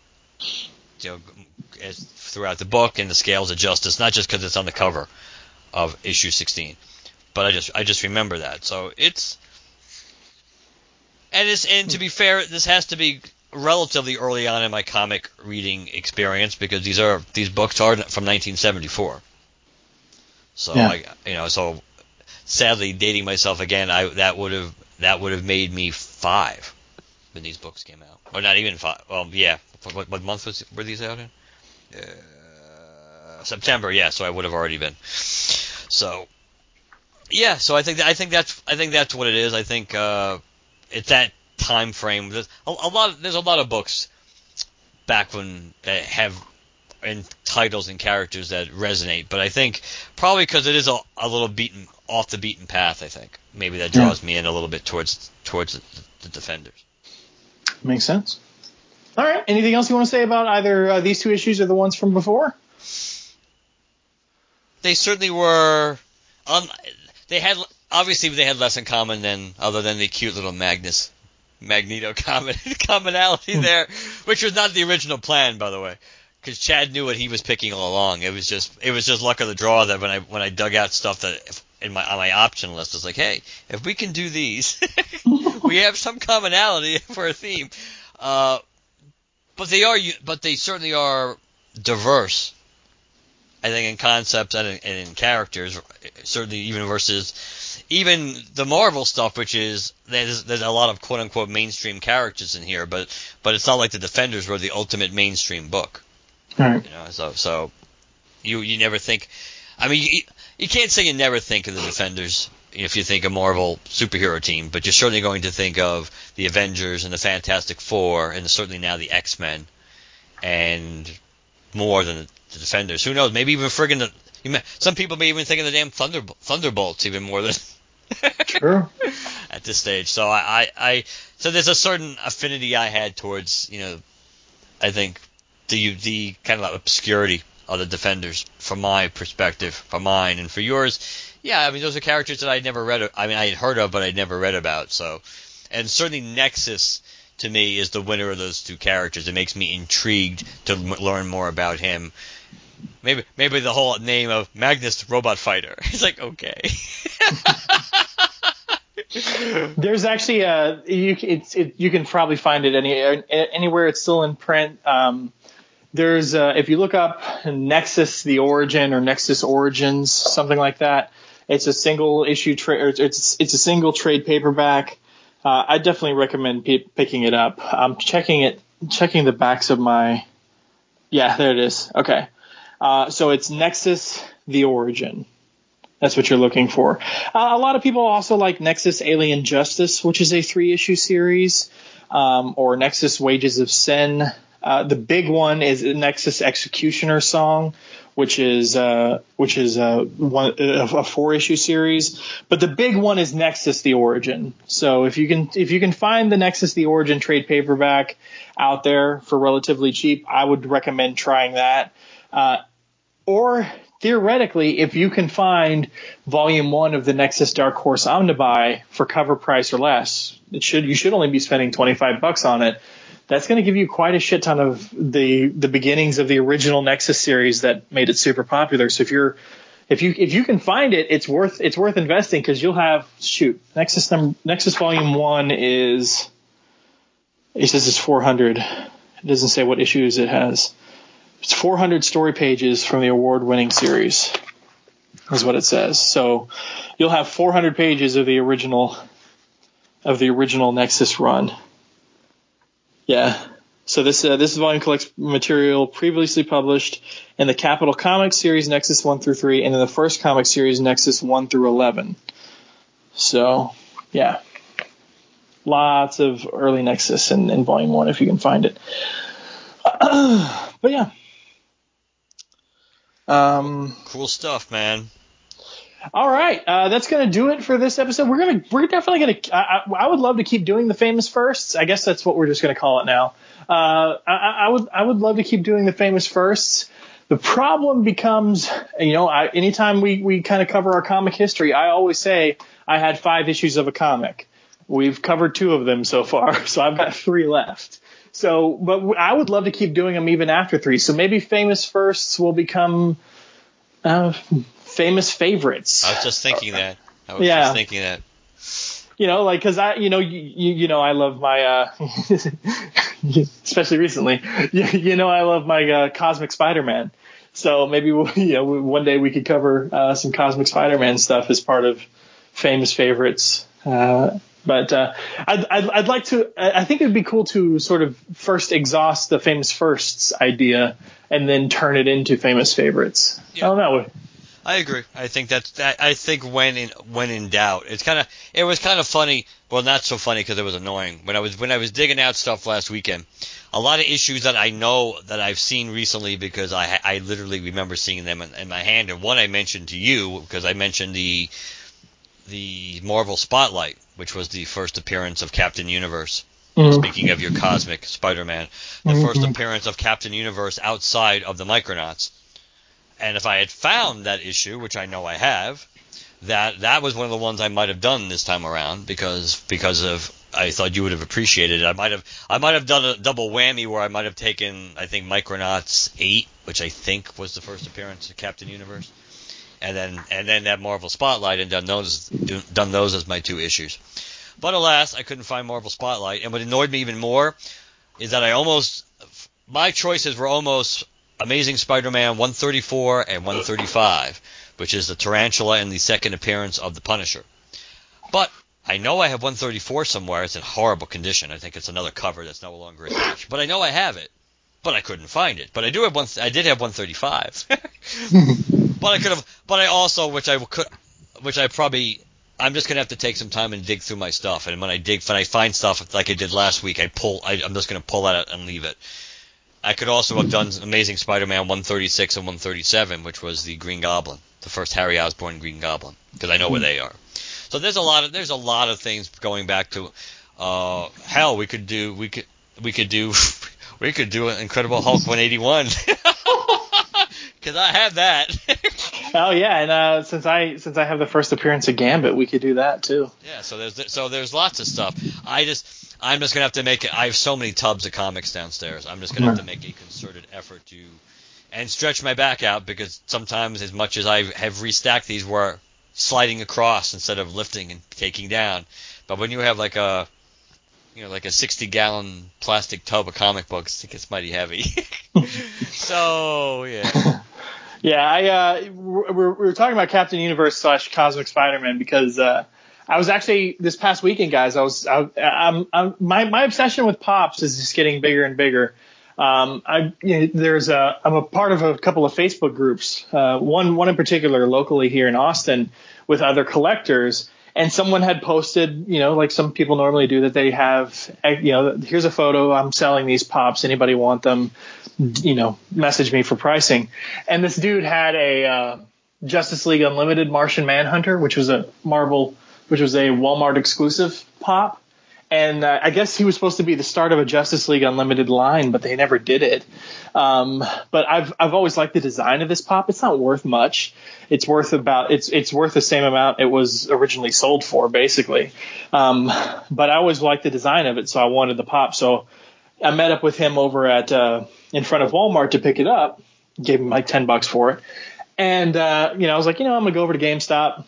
you know, as, throughout the book and the scales of justice. Not just because it's on the cover of issue 16, but I just I just remember that. So it's and it's and to be fair, this has to be relatively early on in my comic reading experience because these are these books are from 1974. So Yeah. I you know so sadly dating myself again, I that would have that would have made me five when these books came out, or not even five. Well, yeah. What, what month was were these out in? Uh, September. Yeah. So I would have already been. So yeah. So I think I think that's I think that's what it is. I think uh, it's that time frame. There's a, a lot. Of, there's a lot of books back when that have and titles and characters that resonate. But I think probably because it is a, a little beaten off the beaten path. I think maybe that Yeah. draws me in a little bit towards towards the, the defenders. Makes sense. All right. Anything else you want to say about either uh, these two issues or the ones from before? They certainly were. Um, they had obviously they had less in common than other than the cute little Magnus Magneto common, commonality there, which was not the original plan, by the way. Because Chad knew what he was picking all along. It was just it was just luck of the draw that when I when I dug out stuff that if, in my on my option list was like, hey, if we can do these, we have some commonality for a theme. Uh, but they are but they certainly are diverse. I think in concepts and in, and in characters, certainly even versus even the Marvel stuff, which is there's there's a lot of quote unquote mainstream characters in here, but but it's not like the Defenders were the ultimate mainstream book. Right. You know, so so you you never think. I mean, you, you can't say you never think of the Defenders if you think of Marvel superhero team, but you're certainly going to think of the Avengers and the Fantastic Four, and certainly now the X Men, and more than the, the Defenders. Who knows? Maybe even friggin' the. You may, some people may even think of the damn Thunder, Thunderbolts even more than. True. at this stage. So I, I, I so there's a certain affinity I had towards you know I think the the kind of obscurity of the defenders from my perspective, from mine, and for yours. Yeah, I mean those are characters that I'd never read. I mean I had heard of, but I'd never read about. So, and certainly Nexus to me is the winner of those two characters. It makes me intrigued to m- learn more about him. Maybe maybe the whole name of Magnus Robot Fighter. It's like okay. There's actually a you it's it, you can probably find it any anywhere it's still in print. Um, there's uh, if you look up Nexus the Origin or Nexus Origins something like that. It's a single issue trade. It's it's a single trade paperback. Uh, I definitely recommend picking it up. I'm checking it, checking the backs of my. Yeah, there it is. Okay, uh, so it's Nexus the Origin. That's what you're looking for. Uh, a lot of people also like Nexus Alien Justice, which is a three issue series, um, or Nexus Wages of Sin. Uh, the big one is Nexus Executioner Song, which is uh, which is uh, one, a four issue series. But the big one is Nexus: The Origin. So if you can if you can find the Nexus: The Origin trade paperback out there for relatively cheap, I would recommend trying that. Uh, or theoretically, if you can find volume one of the Nexus Dark Horse Omnibuy for cover price or less, it should you should only be spending 25 bucks on it. That's going to give you quite a shit ton of the the beginnings of the original Nexus series that made it super popular. So if you're if you if you can find it, it's worth it's worth investing because you'll have shoot Nexus number Nexus Volume One is it says it's 400. It doesn't say what issues it has. It's 400 story pages from the award-winning series, is what it says. So you'll have 400 pages of the original of the original Nexus run. Yeah. So this uh, this volume collects material previously published in the Capital Comics series Nexus 1 through 3 and in the first comic series Nexus 1 through 11. So, yeah. Lots of early Nexus in, in volume 1 if you can find it. but yeah. Um, cool stuff, man. All right, uh, that's gonna do it for this episode. We're gonna, we're definitely gonna. I, I, would love to keep doing the famous firsts. I guess that's what we're just gonna call it now. Uh, I, I, would, I would love to keep doing the famous firsts. The problem becomes, you know, I, anytime we we kind of cover our comic history, I always say I had five issues of a comic. We've covered two of them so far, so I've got three left. So, but I would love to keep doing them even after three. So maybe famous firsts will become uh, famous favorites. I was just thinking that. I was yeah. just thinking that. You know, like, cause I, you know, you, you know, I love my, uh, especially recently, you, you, know, I love my, uh, Cosmic Spider-Man. So maybe, we'll, you know, one day we could cover, uh, some Cosmic Spider-Man stuff as part of famous favorites. Uh, but uh, I'd, I'd, I'd, like to. I think it'd be cool to sort of first exhaust the famous firsts idea and then turn it into famous favorites. Yeah. I don't know. I agree. I think that's. That, I think when in when in doubt, it's kind of. It was kind of funny. Well, not so funny because it was annoying. When I was when I was digging out stuff last weekend, a lot of issues that I know that I've seen recently because I I literally remember seeing them in, in my hand. And one I mentioned to you because I mentioned the the Marvel Spotlight, which was the first appearance of Captain Universe. Mm-hmm. Speaking of your cosmic Spider-Man, the mm-hmm. first appearance of Captain Universe outside of the Micronauts. And if I had found that issue, which I know I have, that that was one of the ones I might have done this time around because because of I thought you would have appreciated it. I might have I might have done a double whammy where I might have taken I think Micronauts eight, which I think was the first appearance of Captain Universe and then and then that Marvel Spotlight and done those done those as my two issues. But alas, I couldn't find Marvel Spotlight, and what annoyed me even more is that I almost my choices were almost Amazing Spider-Man 134 and 135, which is the Tarantula and the second appearance of the Punisher. But I know I have 134 somewhere. It's in horrible condition. I think it's another cover that's no longer attached. But I know I have it but I couldn't find it. But I do have one. I did have 135. but I could have. But I also, which I could, which I probably. I'm just gonna have to take some time and dig through my stuff. And when I dig, when I find stuff like I did last week, I pull. I, I'm just gonna pull that out and leave it. I could also have done Amazing Spider-Man 136 and 137, which was the Green Goblin, the first Harry Osborn Green Goblin, because I know where they are. So there's a lot of there's a lot of things going back to uh, hell. We could do we could we could do we could do an Incredible Hulk 181 because I have that. Oh yeah, and uh, since I since I have the first appearance of Gambit, we could do that too. yeah, so there's so there's lots of stuff. I just I'm just gonna have to make it. I have so many tubs of comics downstairs. I'm just gonna have to make a concerted effort to and stretch my back out because sometimes as much as I have restacked these, we're sliding across instead of lifting and taking down. But when you have like a you know, like a 60 gallon plastic tub of comic books, it gets mighty heavy. so, yeah. Yeah, I uh, we're, we're talking about Captain Universe slash Cosmic Spider-Man because uh, I was actually this past weekend, guys. I was I, I'm, I'm my my obsession with pops is just getting bigger and bigger. Um, I you know, there's a I'm a part of a couple of Facebook groups. Uh, one one in particular locally here in Austin with other collectors. And someone had posted, you know, like some people normally do, that they have, eh, you know, here's a photo. I'm selling these pops. Anybody want them? You know, message me for pricing. And this dude had a uh, Justice League Unlimited Martian Manhunter, which was a Marvel, which was a Walmart exclusive pop. And uh, I guess he was supposed to be the start of a Justice League Unlimited line, but they never did it. Um, but I've I've always liked the design of this pop. It's not worth much. It's worth about it's it's worth the same amount it was originally sold for, basically. Um, but I always liked the design of it, so I wanted the pop. So I met up with him over at uh, in front of Walmart to pick it up. Gave him like ten bucks for it. And uh, you know, I was like, you know, I'm gonna go over to GameStop,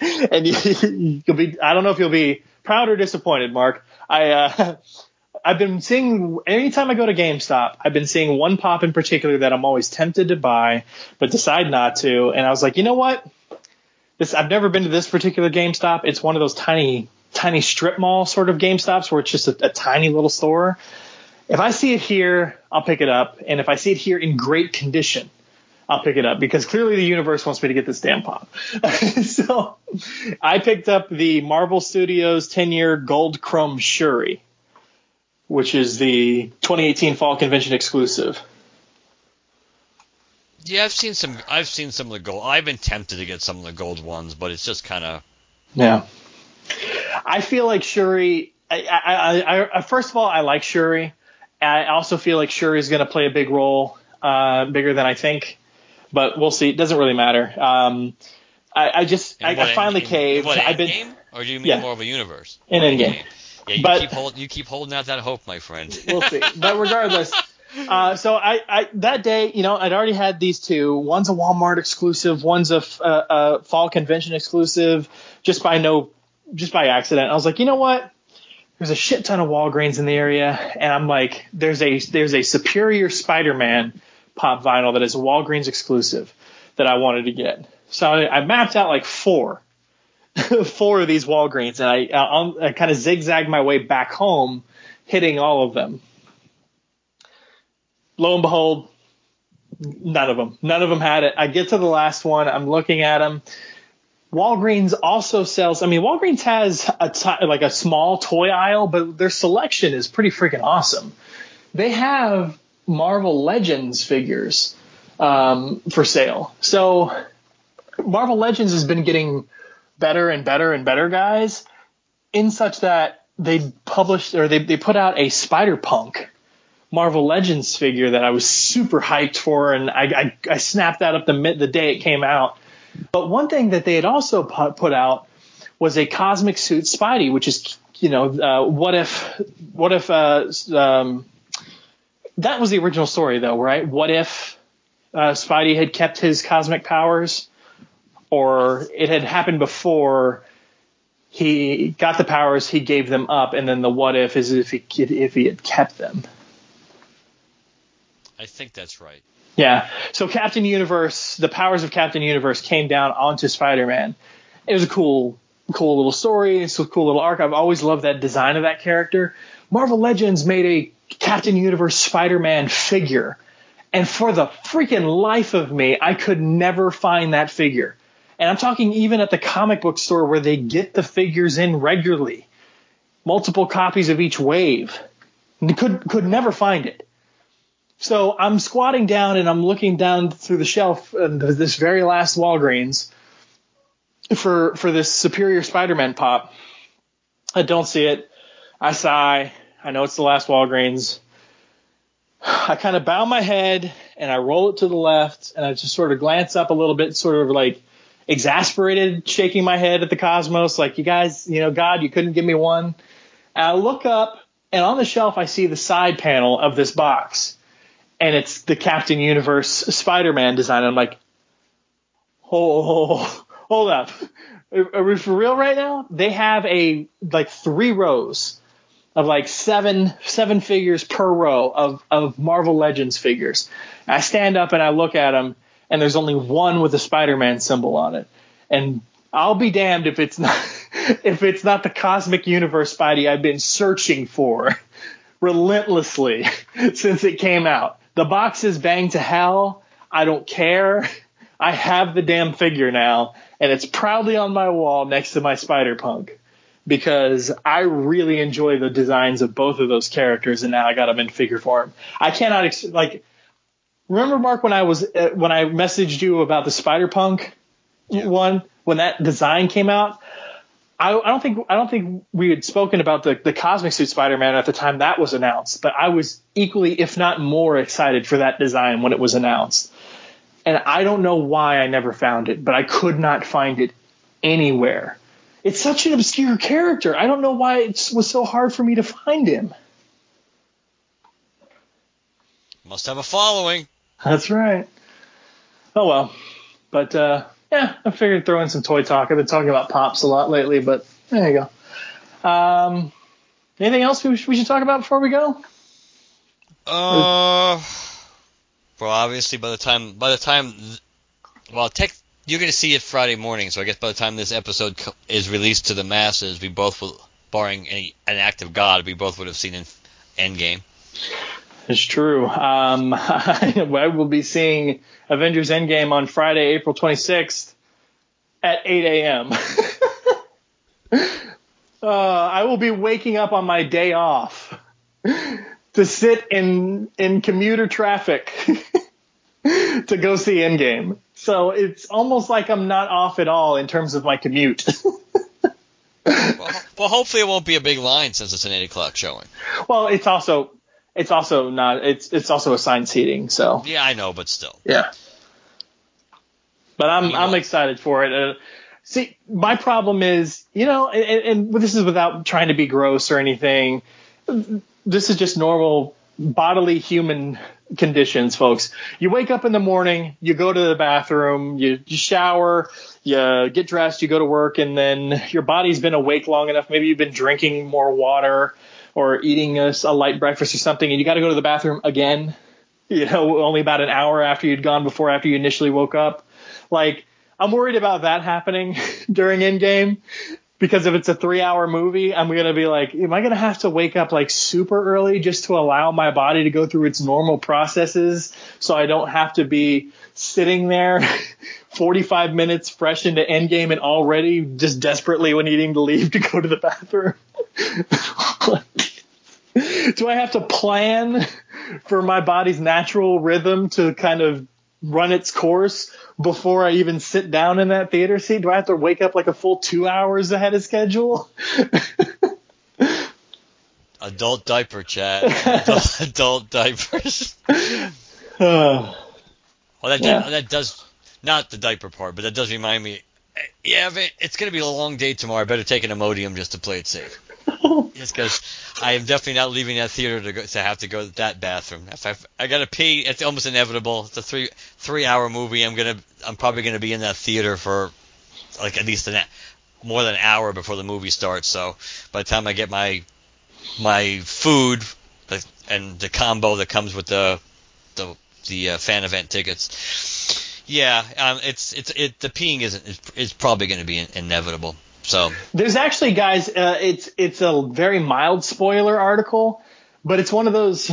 and you, you'll be. I don't know if you'll be proud or disappointed, Mark. I uh, I've been seeing anytime I go to GameStop, I've been seeing one pop in particular that I'm always tempted to buy, but decide not to. And I was like, you know what? This I've never been to this particular GameStop. It's one of those tiny tiny strip mall sort of GameStops where it's just a, a tiny little store. If I see it here, I'll pick it up, and if I see it here in great condition, I'll pick it up because clearly the universe wants me to get this damn pop. so I picked up the Marvel Studios 10 year gold chrome Shuri, which is the 2018 Fall Convention exclusive. Yeah, I've seen some. I've seen some of the gold. I've been tempted to get some of the gold ones, but it's just kind of. Yeah. I feel like Shuri. I, I, I, I, first of all, I like Shuri. I also feel like Shuri is going to play a big role, uh, bigger than I think. But we'll see. It doesn't really matter. Um, I, I just I, I finally in, caved. What, I've been game? Or do you mean Yeah. more of a universe? in Endgame. Yeah, you But- keep hold, you keep holding out that hope, my friend. we'll see. But regardless, uh, so I, I that day, you know, I'd already had these two. One's a Walmart exclusive. One's a a fall convention exclusive. Just by no, just by accident, I was like, you know what? There's a shit ton of Walgreens in the area, and I'm like, there's a there's a Superior Spider-Man pop vinyl that is a Walgreens exclusive that I wanted to get. So I, I mapped out like four, four of these Walgreens, and I uh, um, I, I kind of zigzagged my way back home, hitting all of them lo and behold, none of them, none of them had it. I get to the last one. I'm looking at them. Walgreens also sells. I mean, Walgreens has a t- like a small toy aisle, but their selection is pretty freaking awesome. They have Marvel Legends figures um, for sale. So Marvel Legends has been getting better and better and better, guys, in such that they published or they, they put out a Spider Punk Marvel Legends figure that I was super hyped for, and I, I, I snapped that up the the day it came out. But one thing that they had also pu- put out was a Cosmic Suit Spidey, which is you know uh, what if what if uh, um, that was the original story though, right? What if uh, Spidey had kept his cosmic powers, or it had happened before he got the powers, he gave them up, and then the what if is if he if he had kept them. I think that's right. Yeah. So Captain Universe, the powers of Captain Universe came down onto Spider-Man. It was a cool, cool little story. It's a cool little arc. I've always loved that design of that character. Marvel Legends made a Captain Universe Spider-Man figure. And for the freaking life of me, I could never find that figure. And I'm talking even at the comic book store where they get the figures in regularly. Multiple copies of each wave. Could could never find it. So I'm squatting down and I'm looking down through the shelf this very last Walgreens. for for this Superior Spider-Man pop. I don't see it. I sigh. I know it's the last Walgreens. I kind of bow my head and I roll it to the left and I just sort of glance up a little bit, sort of like exasperated, shaking my head at the cosmos, like, you guys, you know, God, you couldn't give me one. And I look up and on the shelf I see the side panel of this box and it's the Captain Universe Spider-Man design. I'm like, oh, hold up. Are we for real right now? They have a like three rows of like seven seven figures per row of of Marvel Legends figures. I stand up and I look at them, and there's only one with a Spider-Man symbol on it. And I'll be damned if it's not if it's not the cosmic universe Spidey I've been searching for relentlessly since it came out. The box is banged to hell. I don't care. I have the damn figure now, and it's proudly on my wall next to my Spider Punk because I really enjoy the designs of both of those characters, and now I got them in figure form. I cannot ex- like. Remember, Mark, when I was uh, when I messaged you about the Spider Punk Yeah. one when that design came out. I, I don't think I don't think we had spoken about the, the Cosmic Suit Spider-Man at the time that was announced, but I was equally, if not more, excited for that design when it was announced. And I don't know why I never found it, but I could not find it anywhere. It's such an obscure character. I don't know why it was so hard for me to find him. Must have a following. That's right. Oh well, but uh, yeah, I figured throw in some toy talk. I've been talking about pops a lot lately, but there you go. Um, anything else we should, we should talk about before we go? Uh, well, obviously by the time by the time, well, tech, you're gonna see it Friday morning, so I guess by the time this episode is released to the masses, we both will, barring any, an act of God, we both would have seen in Endgame. It's true. Um, I will be seeing Avengers Endgame on Friday, April 26th at 8 a.m. uh, I will be waking up on my day off to sit in in commuter traffic to go see Endgame. So it's almost like I'm not off at all in terms of my commute. Well, well, hopefully it won't be a big line since it's an eight o'clock showing. well, it's also it's also not it's it's also assigned seating. So Yeah, I know, but still. Yeah. But I'm You I'm know. excited for it. Uh, see, my problem is, you know, and, and this is without trying to be gross or anything. This is just normal bodily human conditions, folks. You wake up in the morning, you go to the bathroom, you, you shower, you get dressed, you go to work, and then your body's been awake long enough. Maybe you've been drinking more water or eating a, a light breakfast or something, and you got to go to the bathroom again. You know, only about an hour after you'd gone before, after you initially woke up. Like, I'm worried about that happening during Endgame because if it's a three hour movie, I'm going to be like, am I going to have to wake up like super early just to allow my body to go through its normal processes so I don't have to be sitting there 45 minutes fresh into Endgame and already just desperately needing to leave to go to the bathroom? Do I have to plan for my body's natural rhythm to kind of run its course before I even sit down in that theater seat? Do I have to wake up like a full two hours ahead of schedule? Adult diaper chat. adult, adult diapers. Uh, Well, that Yeah. does, that does not the diaper part, but that does remind me. eh, Yeah, it's gonna be a long day tomorrow. I better take an Imodium just to play it safe. Just because I am definitely not leaving that theater to go to have to go to that bathroom. If I, I gotta pee, it's almost inevitable. It's a three three hour movie. I'm gonna I'm probably gonna be in that theater for like at least an more than an hour before the movie starts. So by the time I get my my food and the combo that comes with the the the uh, fan event tickets. Yeah, um, it's it's it the peeing isn't is, is probably going to be in, inevitable. So There's actually, guys, uh, it's it's a very mild spoiler article, but it's one of those.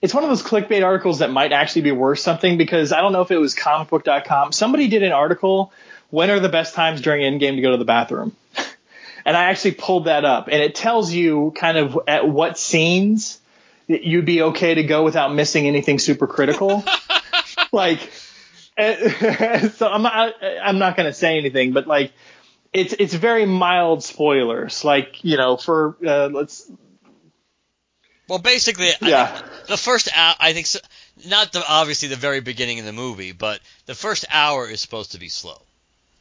It's one of those clickbait articles that might actually be worth something because I don't know if it was comicbook.com. Somebody did an article, when are the best times during Endgame to go to the bathroom? and I actually pulled that up, and it tells you kind of at what scenes you'd be okay to go without missing anything super critical. like, so I'm not, I'm not going to say anything, but like, it's it's very mild spoilers. Like you know, for uh, let's Well, basically, Yeah. the first hour, I think, so, not the obviously the very beginning of the movie, but the first hour is supposed to be slow.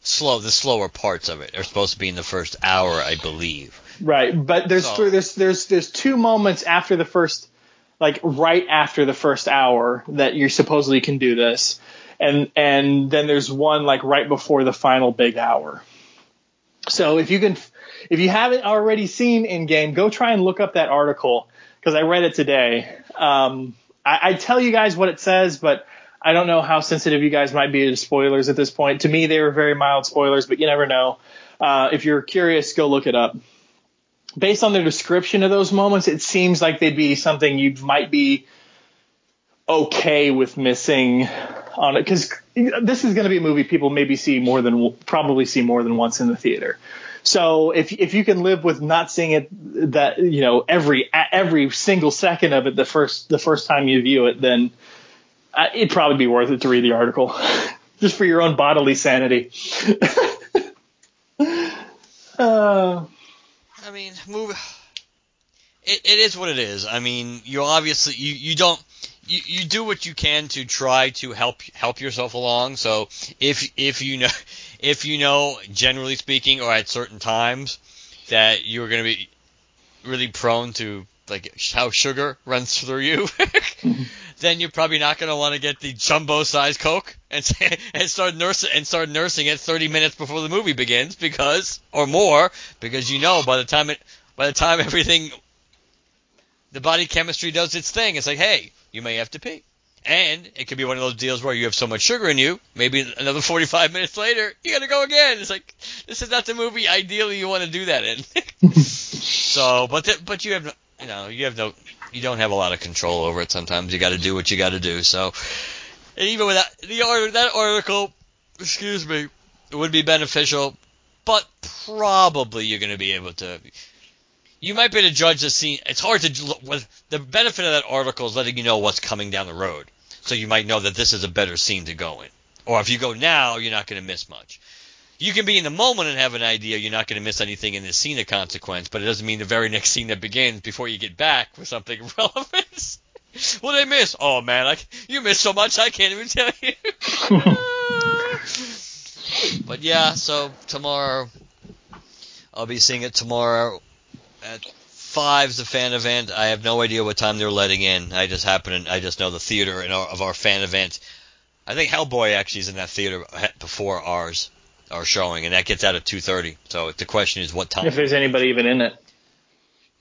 Slow, the slower parts of it are supposed to be in the first hour, I believe. right, but there's So- there's there's there's two moments after the first, like right after the first hour that you supposedly can do this, and and then there's one like right before the final big hour. So if you can, if you haven't already seen Endgame, go try and look up that article because I read it today. Um, I, I tell you guys what it says, but I don't know how sensitive you guys might be to spoilers at this point. To me, they were very mild spoilers, but you never know. Uh, if you're curious, go look it up. Based on the description of those moments, it seems like they'd be something you might be okay with missing on it because this is going to be a movie people maybe see more than probably see more than once in the theater. So if if you can live with not seeing it that you know every every single second of it the first the first time you view it, then uh, it'd probably be worth it to read the article just for your own bodily sanity. uh, I mean, move. It, it is what it is. I mean, you obviously you, you don't you, you do what you can to try to help help yourself along. So if if you know if you know generally speaking or at certain times that you're going to be really prone to like how sugar runs through you, mm-hmm. then you're probably not going to want to get the jumbo size Coke and and start nursing and start nursing it 30 minutes before the movie begins because or more because you know by the time it by the time everything the body chemistry does its thing, it's like hey you may have to pee. And it could be one of those deals where you have so much sugar in you, maybe another 45 minutes later, you gotta go again. It's like, this is not the movie ideally you want to do that in. so, but th- but you have, no, you know, you have no, you don't have a lot of control over it. Sometimes you got to do what you got to do. So, and even with that, the that article, excuse me, would be beneficial, but probably you're going to be able to. You might be able to judge the scene. It's hard to with the benefit of that article is letting you know what's coming down the road, so you might know that this is a better scene to go in. Or if you go now, you're not going to miss much. You can be in the moment and have an idea you're not going to miss anything in this scene of consequence, but it doesn't mean the very next scene that begins before you get back with something relevant. what did I miss? Oh man, I, you missed so much I can't even tell you. but yeah, so tomorrow I'll be seeing it tomorrow at five's the fan event. I have no idea what time they're letting in. I just happen to, I just know the theater in our, of our fan event. I think Hellboy actually is in that theater before ours are showing, and that gets out at two thirty. So the question is what time. if there's anybody even in it.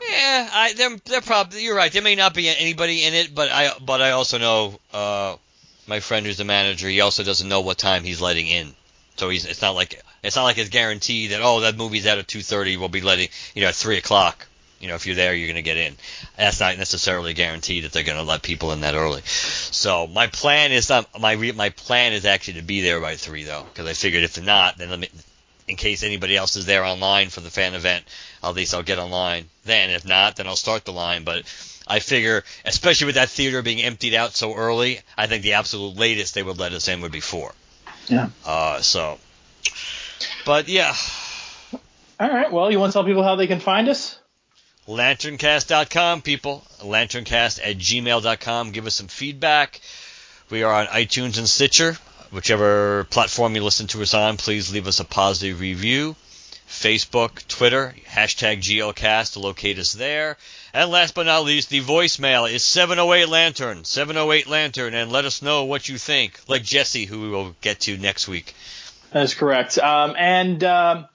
Yeah, I they're, they're probably you're right. There may not be anybody in it, but I but I also know uh, my friend who's the manager. He also doesn't know what time he's letting in. So he's it's not like it's not like it's guaranteed that oh that movie's out at two thirty. We'll be letting you know at three o'clock. You know if you're there you're gonna get in. That's not necessarily guaranteed that they're gonna let people in that early. So my plan is not my re- my plan is actually to be there by three though because I figured if not then let me in case anybody else is there online for the fan event, at least I'll get online then. If not, then I'll start the line. But I figure, especially with that theater being emptied out so early, I think the absolute latest they would let us in would be four. Yeah. Uh, so, but yeah, All right. Well, you want to tell people how they can find us? lanterncast.com, people. Lanterncast at gmail.com. Give us some feedback. We are on iTunes and Stitcher. Whichever platform you listen to us on, please leave us a positive review. Facebook, Twitter, hashtag GLCast to locate us there. And last but not least, the voicemail is 708 Lantern, 708 Lantern, and let us know what you think, like Jesse, who we will get to next week. That is correct. Um, and um,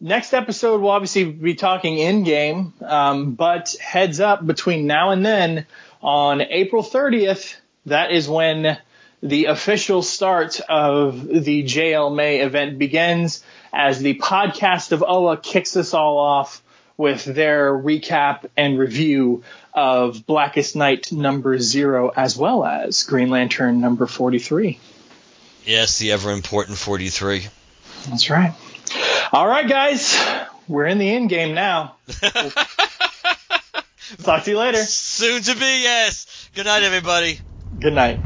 next episode, we'll obviously be talking Endgame, um, but heads up between now and then, on April 30th, that is when the official start of the JL May event begins as the podcast of Oa kicks us all off with their recap and review of Blackest Night number zero as well as Green Lantern number 43. Yes, the ever important 43. That's right. All right, guys, we're in the end game now. Talk to you later. Soon to be, yes. Good night, everybody. Good night.